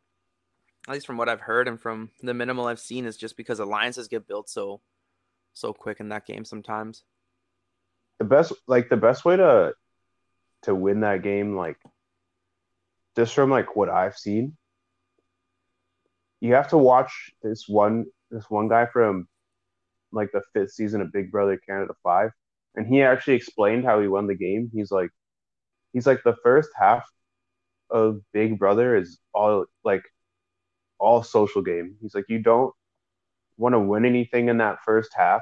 at least from what i've heard and from the minimal i've seen is just because alliances get built so so quick in that game sometimes The best like the best way to to win that game, like just from like what I've seen, you have to watch this one this one guy from like the fifth season of Big Brother Canada Five, and he actually explained how he won the game. He's like, he's like the first half of Big Brother is all like all social game. He's like, you don't want to win anything in that first half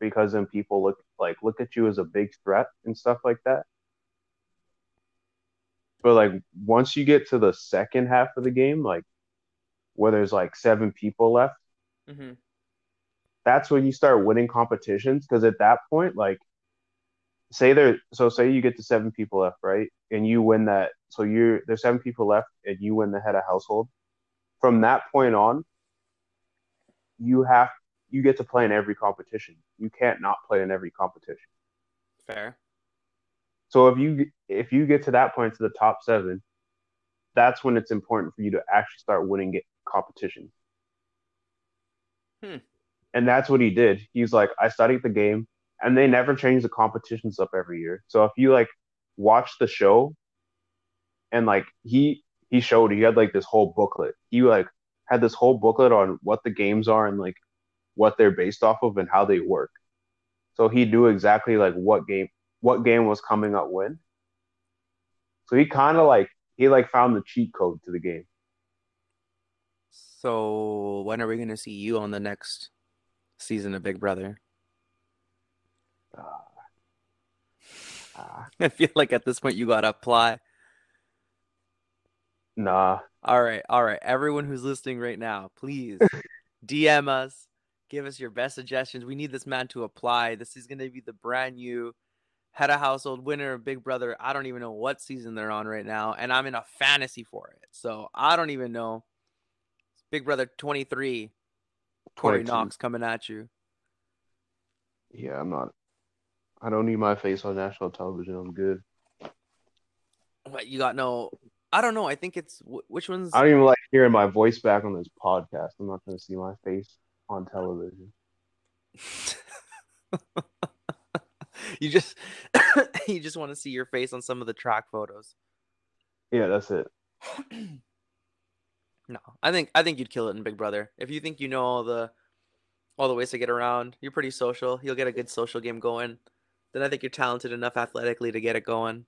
because then people look like look at you as a big threat and stuff like that. But like once you get to the second half of the game, like where there's like seven people left, mm-hmm. That's when you start winning competitions because at that point like say there so say you get to seven people left right? And you win that so you're there's seven people left and you win the head of household. From that point on you have you get to play in every competition. You can't not play in every competition. Fair. So if you if you get to that point to the top seven that's when it's important for you to actually start winning it competitions Hmm. And that's what he did. He's like, I studied the game, and they never change the competitions up every year. So if you like watch the show, and like he he showed he had like this whole booklet. He like had this whole booklet on what the games are and like what they're based off of and how they work. So he knew exactly like what game what game was coming up when. So he kind of like he like found the cheat code to the game. so when are we to see you on the next season of big brother Ah. Ah. i feel like at this point you got to apply nah, All right, all right. Everyone who's listening right now, please DM us, give us your best suggestions. We need this man to apply. This is going to be the brand new head of household winner of Big Brother. I don't even know what season they're on right now, and I'm in a fantasy for it. So I don't even know. Big Brother 23, 22. Knox coming at you. Yeah, I'm not. I don't need my face on national television. I'm good. What you got? No, I don't know. I think it's which one's I don't even like hearing my voice back on this podcast. I'm not going to see my face on television. you just you just want to see your face on some of the track photos. Yeah, that's it. No, I think I think you'd kill it in Big Brother. If you think you know all the all the ways to get around, you're pretty social. You'll get a good social game going. Then I think you're talented enough athletically to get it going.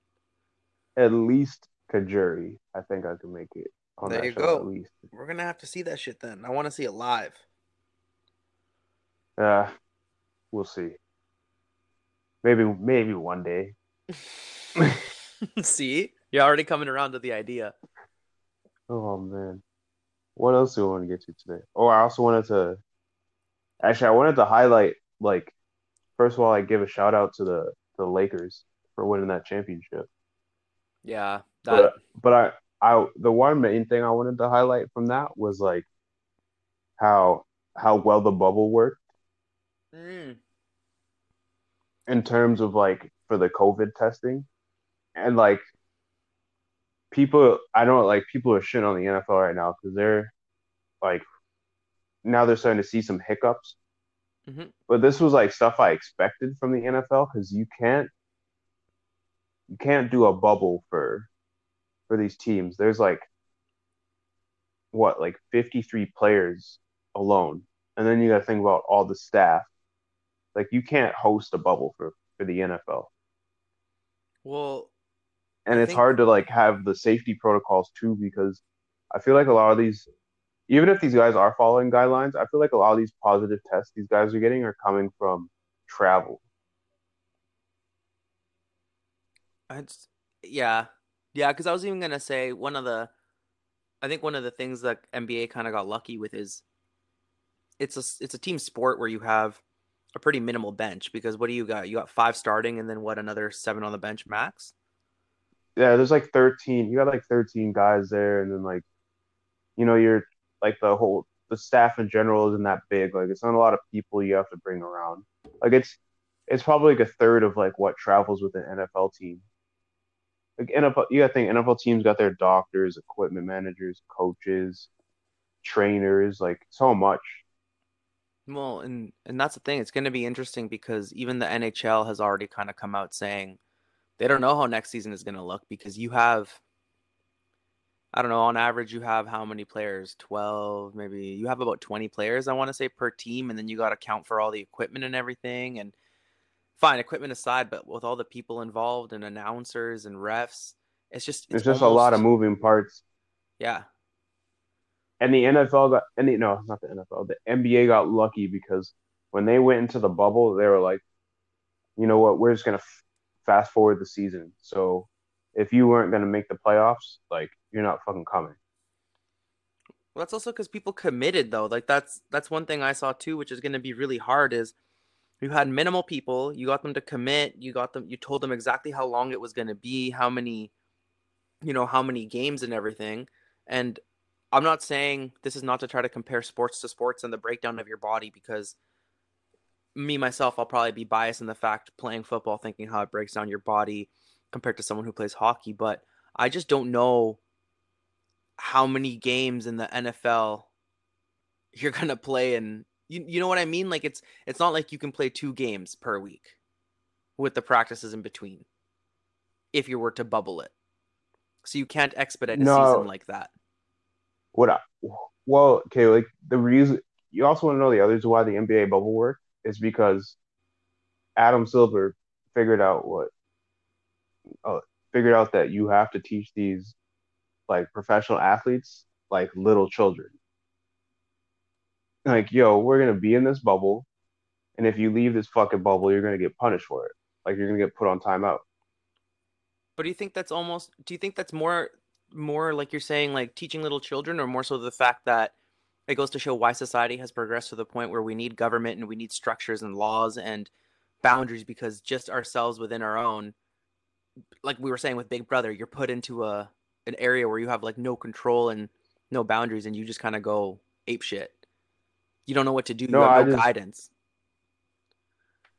At least Kajuri, I think I can make it on There you go. at least. We're gonna have to see that shit then. I want to see it live. Uh, we'll see. Maybe maybe one day. see, you're already coming around to the idea. Oh man. What else do I want to get to today? Oh, I also wanted to actually I wanted to highlight like first of all, I give a shout out to the the Lakers for winning that championship. Yeah, that But but I I the one main thing I wanted to highlight from that was like how how well the bubble worked Mm, in terms of like for the COVID testing and like people I don't like people are shitting on the NFL right now because they're like now they're starting to see some hiccups. Mhm. But this was like stuff I expected from the NFL because you can't you can't do a bubble for for these teams. There's like what like 53 players alone, and then you got to think about all the staff. Like you can't host a bubble for for the NFL well, and I it's think- hard to like have the safety protocols too because I feel like a lot of these even if these guys are following guidelines, I feel like a lot of these positive tests these guys are getting are coming from travel. It's yeah, yeah. Because I was even gonna say one of the, I think one of the things that NBA kind of got lucky with is, it's a it's a team sport where you have a pretty minimal bench because what do you got? You got five starting and then what another seven on the bench max. Yeah, there's like 13. You got like 13 guys there and then like you know, you're like the whole the staff in general isn't that big. Like it's not a lot of people you have to bring around. Like it's it's probably like a third of like what travels with an NFL team. Like NFL, you got to think NFL teams got their doctors, equipment managers, coaches, trainers, like so much. Well, and and that's the thing. It's going to be interesting because even the NHL has already kind of come out saying they don't know how next season is going to look because you have I don't know, on average you have how many players? 12, maybe you have about 20 players I want to say per team and then you got to count for all the equipment and everything and fine, equipment aside, but with all the people involved and announcers and refs, it's just It's, just a lot of moving parts. Yeah. And the NFL got, and the, no, not the NFL, the NBA got lucky because when they went into the bubble, they were like, you know what, we're just gonna f- fast forward the season. So if you weren't gonna make the playoffs, like you're not fucking coming. Well, that's also because people committed though. Like that's that's one thing I saw too, which is going to be really hard. Is you had minimal people, you got them to commit, you got them, you told them exactly how long it was going to be, how many, you know, how many games and everything. And I'm not saying this is not to try to compare sports to sports and the breakdown of your body because me myself, I'll probably be biased in the fact playing football, thinking how it breaks down your body compared to someone who plays hockey. But I just don't know how many games in the NFL you're gonna play and you you know what I mean? Like it's it's not like you can play two games per week with the practices in between if you were to bubble it. So you can't expedite a No. season like that. What? I, well, okay, like the reason you also want to know the others why the NBA bubble worked is because Adam Silver figured out what, uh, figured out that you have to teach these like professional athletes like little children. Like, yo, we're gonna be in this bubble, and if you leave this fucking bubble, you're gonna get punished for it. Like, you're gonna get put on timeout. But do you think that's almost do you think that's more more like you're saying like teaching little children or more so the fact that it goes to show why society has progressed to the point where we need government and we need structures and laws and boundaries because just ourselves within our own like we were saying with Big Brother, you're put into a an area where you have like no control and no boundaries and you just kind of go ape shit. You don't know what to do. No, you have no just- guidance.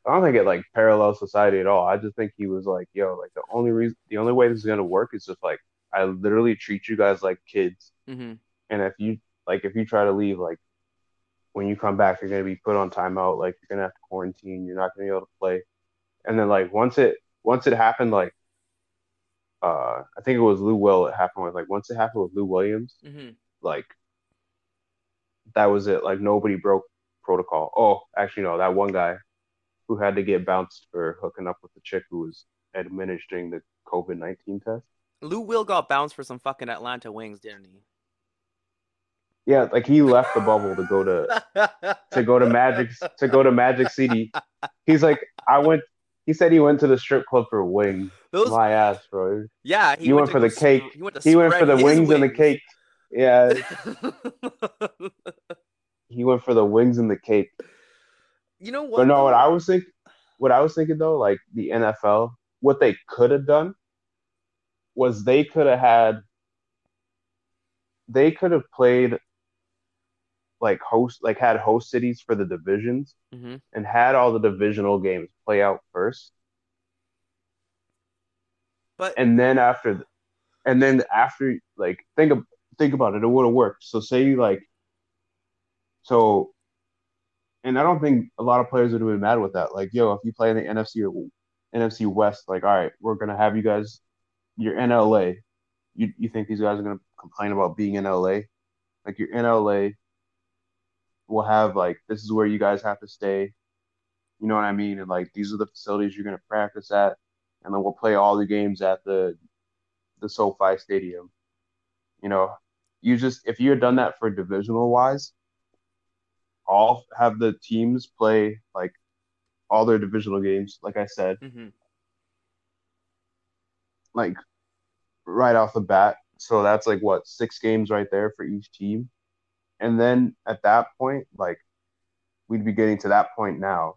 I don't think it like parallels society at all. I just think he was like, yo, like the only reason, the only way this is gonna work is just like I literally treat you guys like kids. mm-hmm. And if you like, if you try to leave, like when you come back, you're gonna be put on timeout. Like you're gonna have to quarantine. You're not gonna be able to play. And then like once it once it happened, like uh, I think it was Lou Will. It happened with like once it happened with Lou Williams, hmm like that was it. Like nobody broke protocol. Oh, actually no, that one guy who had to get bounced for hooking up with the chick who was administering the COVID nineteen test. Lou Will got bounced for some fucking Atlanta wings, didn't he? Yeah, like he left the bubble to go to to go to Magic to go to Magic City. He's like, I went. He said he went to the strip club for wings. Those, My ass, bro. yeah, he went to for the cake. He went He went for the his wings and the cake. Yeah, he went for the wings and the cake. you know what? But no, what? I was thinking, what I was thinking though, like the NFL, what they could have done was they could have had, they could have played like host, like had host cities for the divisions Mhm. and had all the divisional games play out first, But and then after, and then after, like think of think about it, it would have worked. So say you like, so, and I don't think a lot of players would have been mad with that. Like, yo, if you play in the NFC or NFC West, like, all right, we're gonna have you guys, you're in LA. You you think these guys are gonna complain about being in LA? Like, you're in LA. We'll have like this is where you guys have to stay. You know what I mean? And like these are the facilities you're gonna practice at, and then we'll play all the games at the the SoFi Stadium. You know, you just if you had done that for divisional wise, all have the teams play like all their divisional games, like I said, Mm-hmm. like right off the bat. So that's like what six games right there for each team. And then at that point, like we'd be getting to that point now.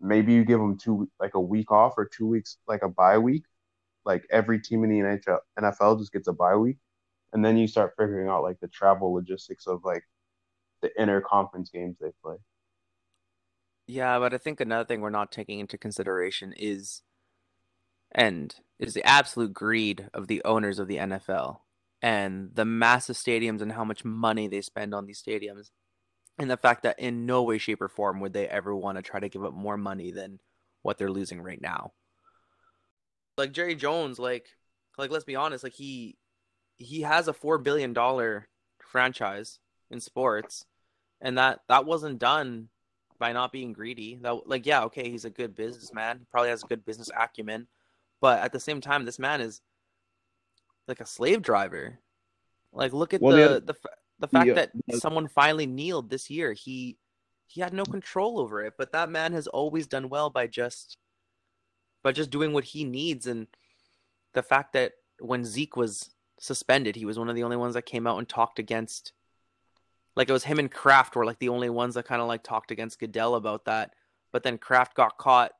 Maybe you give them two like a week off or two weeks like a bye week. Like every team in the NFL just gets a bye week, and then you start figuring out like the travel logistics of like the inter conference games they play. yeah, but I think another thing we're not taking into consideration is, and is the absolute greed of the owners of the NFL and the massive stadiums and how much money they spend on these stadiums, and the fact that in no way, shape, or form would they ever want to try to give up more money than what they're losing right now. Like Jerry Jones, like, like let's be honest, like he he has a four billion dollar franchise in sports, and that that wasn't done by not being greedy. That like yeah, okay, he's a good businessman, probably has a good business acumen, but at the same time, this man is like a slave driver. Like look at Well, the the the the fact the- that someone finally kneeled this year. He he had no control over it, but that man has always done well by just by just doing what he needs and the fact that when Zeke was suspended, he was one of the only ones that came out and talked against like it was him and Kraft were like the only ones that kind of like talked against Goodell about that. But then Kraft got caught,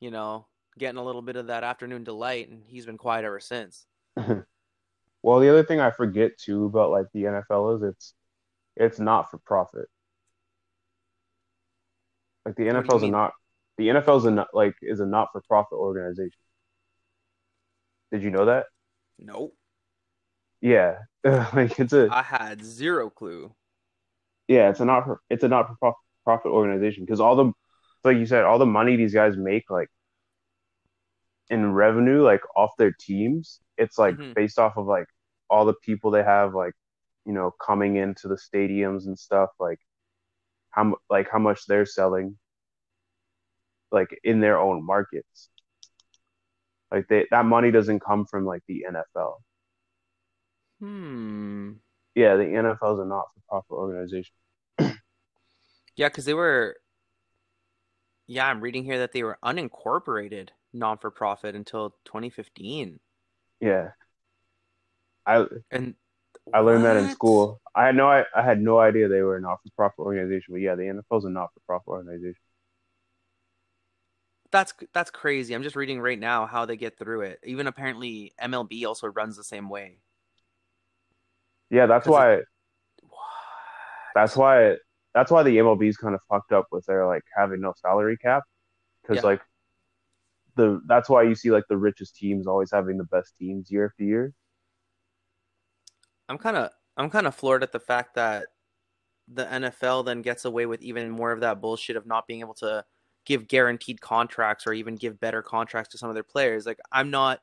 you know, getting a little bit of that afternoon delight, and he's been quiet ever since. Well, the other thing I forget too about like the NFL is it's it's not for profit. Like the NFL's a not the NFL's a not like is a not for profit organization. Did you know that? Nope, Yeah, like it's a I had zero clue. yeah, it's a not for it's a not for profit organization because all the like you said, all the money these guys make like in revenue, like off their teams, it's like Mhm. based off of like all the people they have, like you know, coming into the stadiums and stuff, like how like how much they're selling, like in their own markets. Like they, that money doesn't come from like the NFL. Hmm. Yeah, the NFL is a not-for-profit organization. Yeah, because they were. Yeah, I'm reading here that they were unincorporated non for profit until 2015. Yeah, I And I learned that in school. I had no I, I had no idea they were a not-for-profit organization, but yeah, the NFL is a not-for-profit organization. That's that's crazy. I'm just reading right now how they get through it. Even apparently MLB also runs the same way. Yeah, that's why What? that's why that's why the MLB is kind of fucked up with their like having no salary cap because Yeah. like the that's why you see like the richest teams always having the best teams year after year. I'm kind of I'm kind of floored at the fact that the NFL then gets away with even more of that bullshit of not being able to give guaranteed contracts or even give better contracts to some of their players. Like I'm not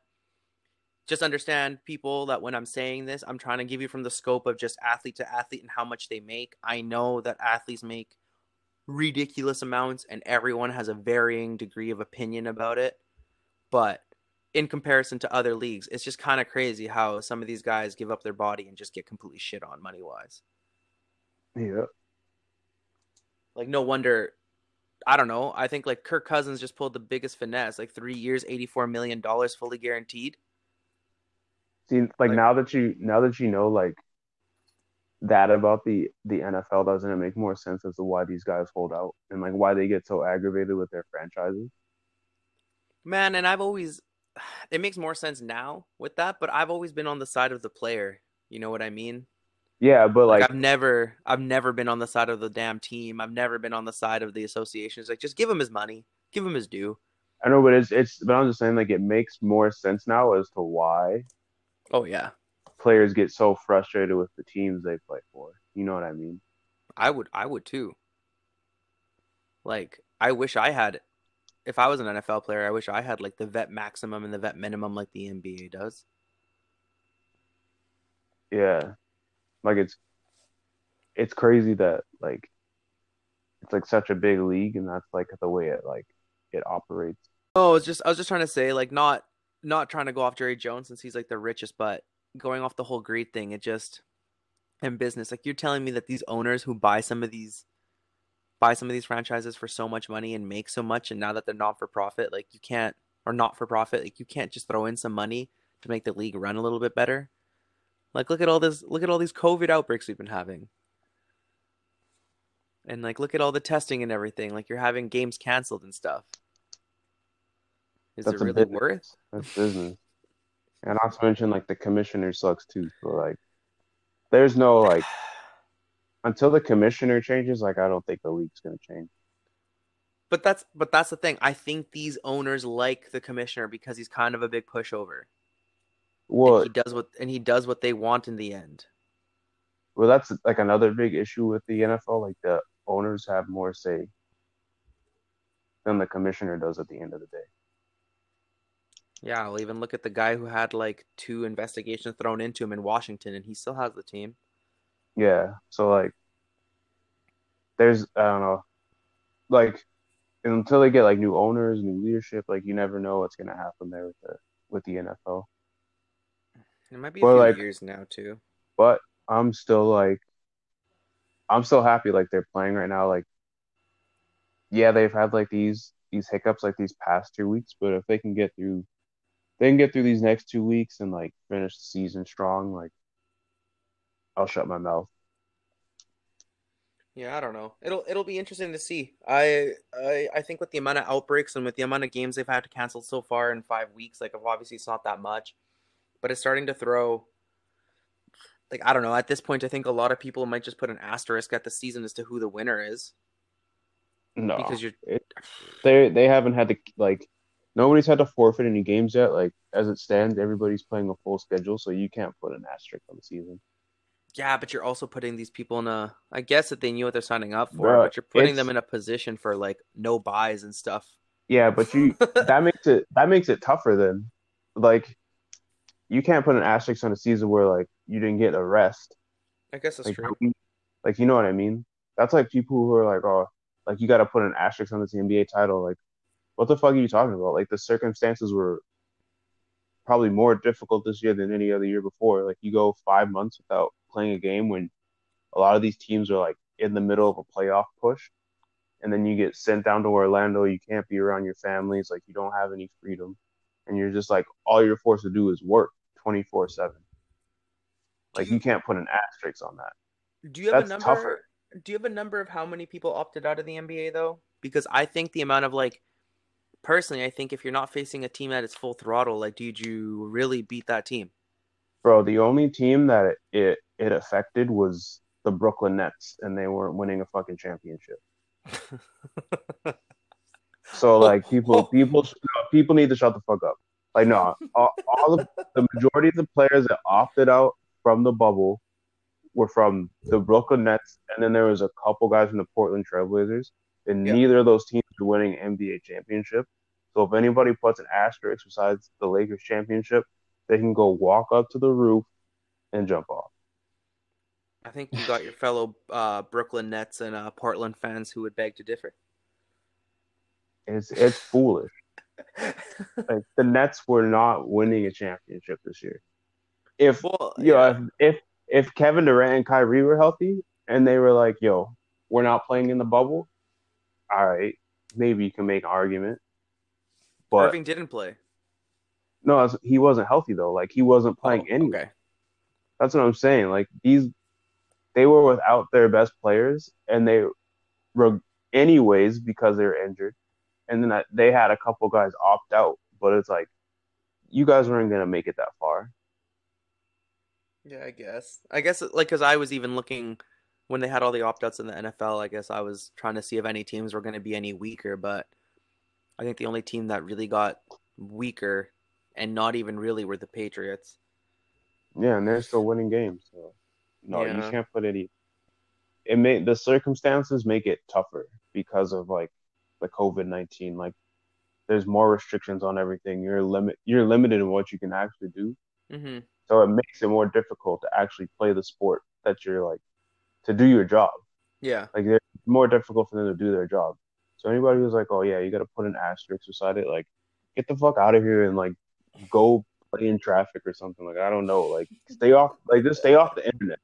just understand people that when I'm saying this, I'm trying to give you from the scope of just athlete to athlete and how much they make. I know that athletes make ridiculous amounts and everyone has a varying degree of opinion about it. But in comparison to other leagues, it's just kind of crazy how some of these guys give up their body and just get completely shit on money wise. Yeah. Like no wonder I don't know. I think like Kirk Cousins just pulled the biggest finesse, like three years, eighty four million dollars fully guaranteed. See, like, like now that you now that you know like that about the the NFL, doesn't it make more sense as to why these guys hold out and like why they get so aggravated with their franchises? Man, and I've always it makes more sense now with that, but I've always been on the side of the player. You know what I mean? Yeah, but like, like, I've never I've never been on the side of the damn team. I've never been on the side of the associations. Like just give him his money. Give him his due. I know, but it's it's but I'm just saying like it makes more sense now as to why Oh yeah. Players get so frustrated with the teams they play for. You know what I mean? I would I would too. Like I wish I had if I was an NFL player, I wish I had like the vet maximum and the vet minimum like the NBA does. Yeah. Like it's it's crazy that like it's like such a big league and that's like the way it like it operates. Oh, it's just I was just trying to say like not not trying to go off Jerry Jones since he's like the richest, but going off the whole greed thing, it just in business, like you're telling me that these owners who buy some of these buy some of these franchises for so much money and make so much and now that they're not for profit, like you can't or not for profit, like you can't just throw in some money to make the league run a little bit better. Like look at all this look at all these COVID outbreaks we've been having. And like look at all the testing and everything. Like you're having games canceled and stuff. Is That's it really business. worth? That's business. And not to mention like the commissioner sucks too. So like there's no like until the commissioner changes, like I don't think the league's gonna change. But that's but that's the thing. I think these owners like the commissioner because he's kind of a big pushover. Well, he does what and he does what they want in the end. Well, that's like another big issue with the NFL. Like the owners have more say than the commissioner does at the end of the day. Yeah, I'll even look at the guy who had like two investigations thrown into him in Washington, and he still has the team. Yeah, so like, there's I don't know, like until they get like new owners, new leadership, like you never know what's gonna happen there with the with the NFL. It might be a few like, years now too. But I'm still like I'm still happy like they're playing right now. Like yeah, they've had like these these hiccups like these past two weeks, but if they can get through they can get through these next two weeks and like finish the season strong, like I'll shut my mouth. Yeah, I don't know. It'll it'll be interesting to see. I I I think with the amount of outbreaks and with the amount of games they've had to cancel so far in five weeks, like obviously it's not that much but it's starting to throw like I don't know. At this point, I think a lot of people might just put an asterisk at the season as to who the winner is. No, because you're it, they they haven't had to like nobody's had to forfeit any games yet. Like as it stands, everybody's playing a full schedule, so you can't put an asterisk on the season. Yeah, but you're also putting these people in a. I guess that they knew what they're signing up for, but you're putting them in a position for like no byes and stuff. Yeah, but you that makes it that makes it tougher then. Like you can't put an asterisk on a season where like you didn't get a rest. I guess that's like, true. Like you know what I mean? That's like people who are like, oh, like you got to put an asterisk on this NBA title. Like, what the fuck are you talking about? Like the circumstances were probably more difficult this year than any other year before. Like you go five months without playing a game when a lot of these teams are like in the middle of a playoff push, and then you get sent down to Orlando. You can't be around your families. Like you don't have any freedom, and you're just like all you're forced to do is work. 24 7. Like, you, you, can't put an asterisk on that. Do you have That's a number? Tougher. Do you have a number of how many people opted out of the NBA, though? Because I think the amount of, like, personally, I think if you're not facing a team at its full throttle, like, did you really beat that team? Bro, the only team that it, it affected was the Brooklyn Nets, and they weren't winning a fucking championship. so like people oh. people people need to shut the fuck up. Like no, all, all the, the majority of the players that opted out from the bubble were from the Brooklyn Nets, and then there was a couple guys from the Portland Trailblazers, and Yeah. neither of those teams are winning NBA championship. So if anybody puts an asterisk besides the Lakers championship, they can go walk up to the roof and jump off. I think you got your fellow uh, Brooklyn Nets and uh, Portland fans who would beg to differ. It's it's foolish. Like the Nets were not winning a championship this year. If well, you know, if if Kevin Durant and Kyrie were healthy and they were like, "Yo, we're not playing in the bubble," all right, maybe you can make an argument. But Irving didn't play. no, he wasn't healthy though. Like he wasn't oh, playing Oh, anyway. Okay. That's what I'm saying. Like these, they were without their best players, and they were anyways because they were injured. And then I, they had a couple guys opt out, but it's like, you guys weren't gonna make it that far. Yeah, I guess. I guess like because I was even looking when they had all the opt-outs in the NFL. I guess I was trying to see if any teams were going to be any weaker, but I think the only team that really got weaker and not even really were the Patriots. Yeah, and they're still winning games. So no, you can't put any. It may the circumstances make it tougher because of like the COVID nineteen. Like, there's more restrictions on everything. You're limit. You're limited in what you can actually do. hmm So it makes it more difficult to actually play the sport that you're like to do your job. Yeah. Like it's more difficult for them to do their job. So anybody who's like, oh yeah, you got to put an asterisk beside it, like get the fuck out of here and like go play in traffic or something. Like I don't know, like stay off, like just stay off the internet.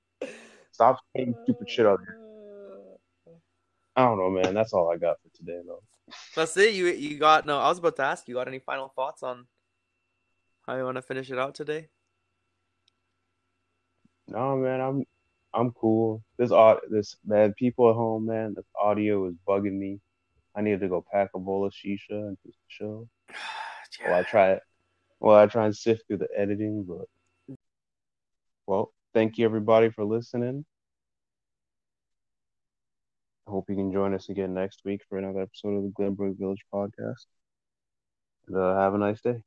Stop saying stupid shit out here. I don't know, man. That's all I got for today, though. That's it. You you got no. I was about to ask you. Got any final thoughts on how you want to finish it out today? No, man, I'm I'm cool. This au- this man, people at home, man, this audio is bugging me. I need to go pack a bowl of shisha and just chill. Well, I try it. Well, I try and sift through the editing, but well, thank you everybody for listening. I hope you can join us again next week for another episode of the Glenbrook Village podcast. And uh, have a nice day.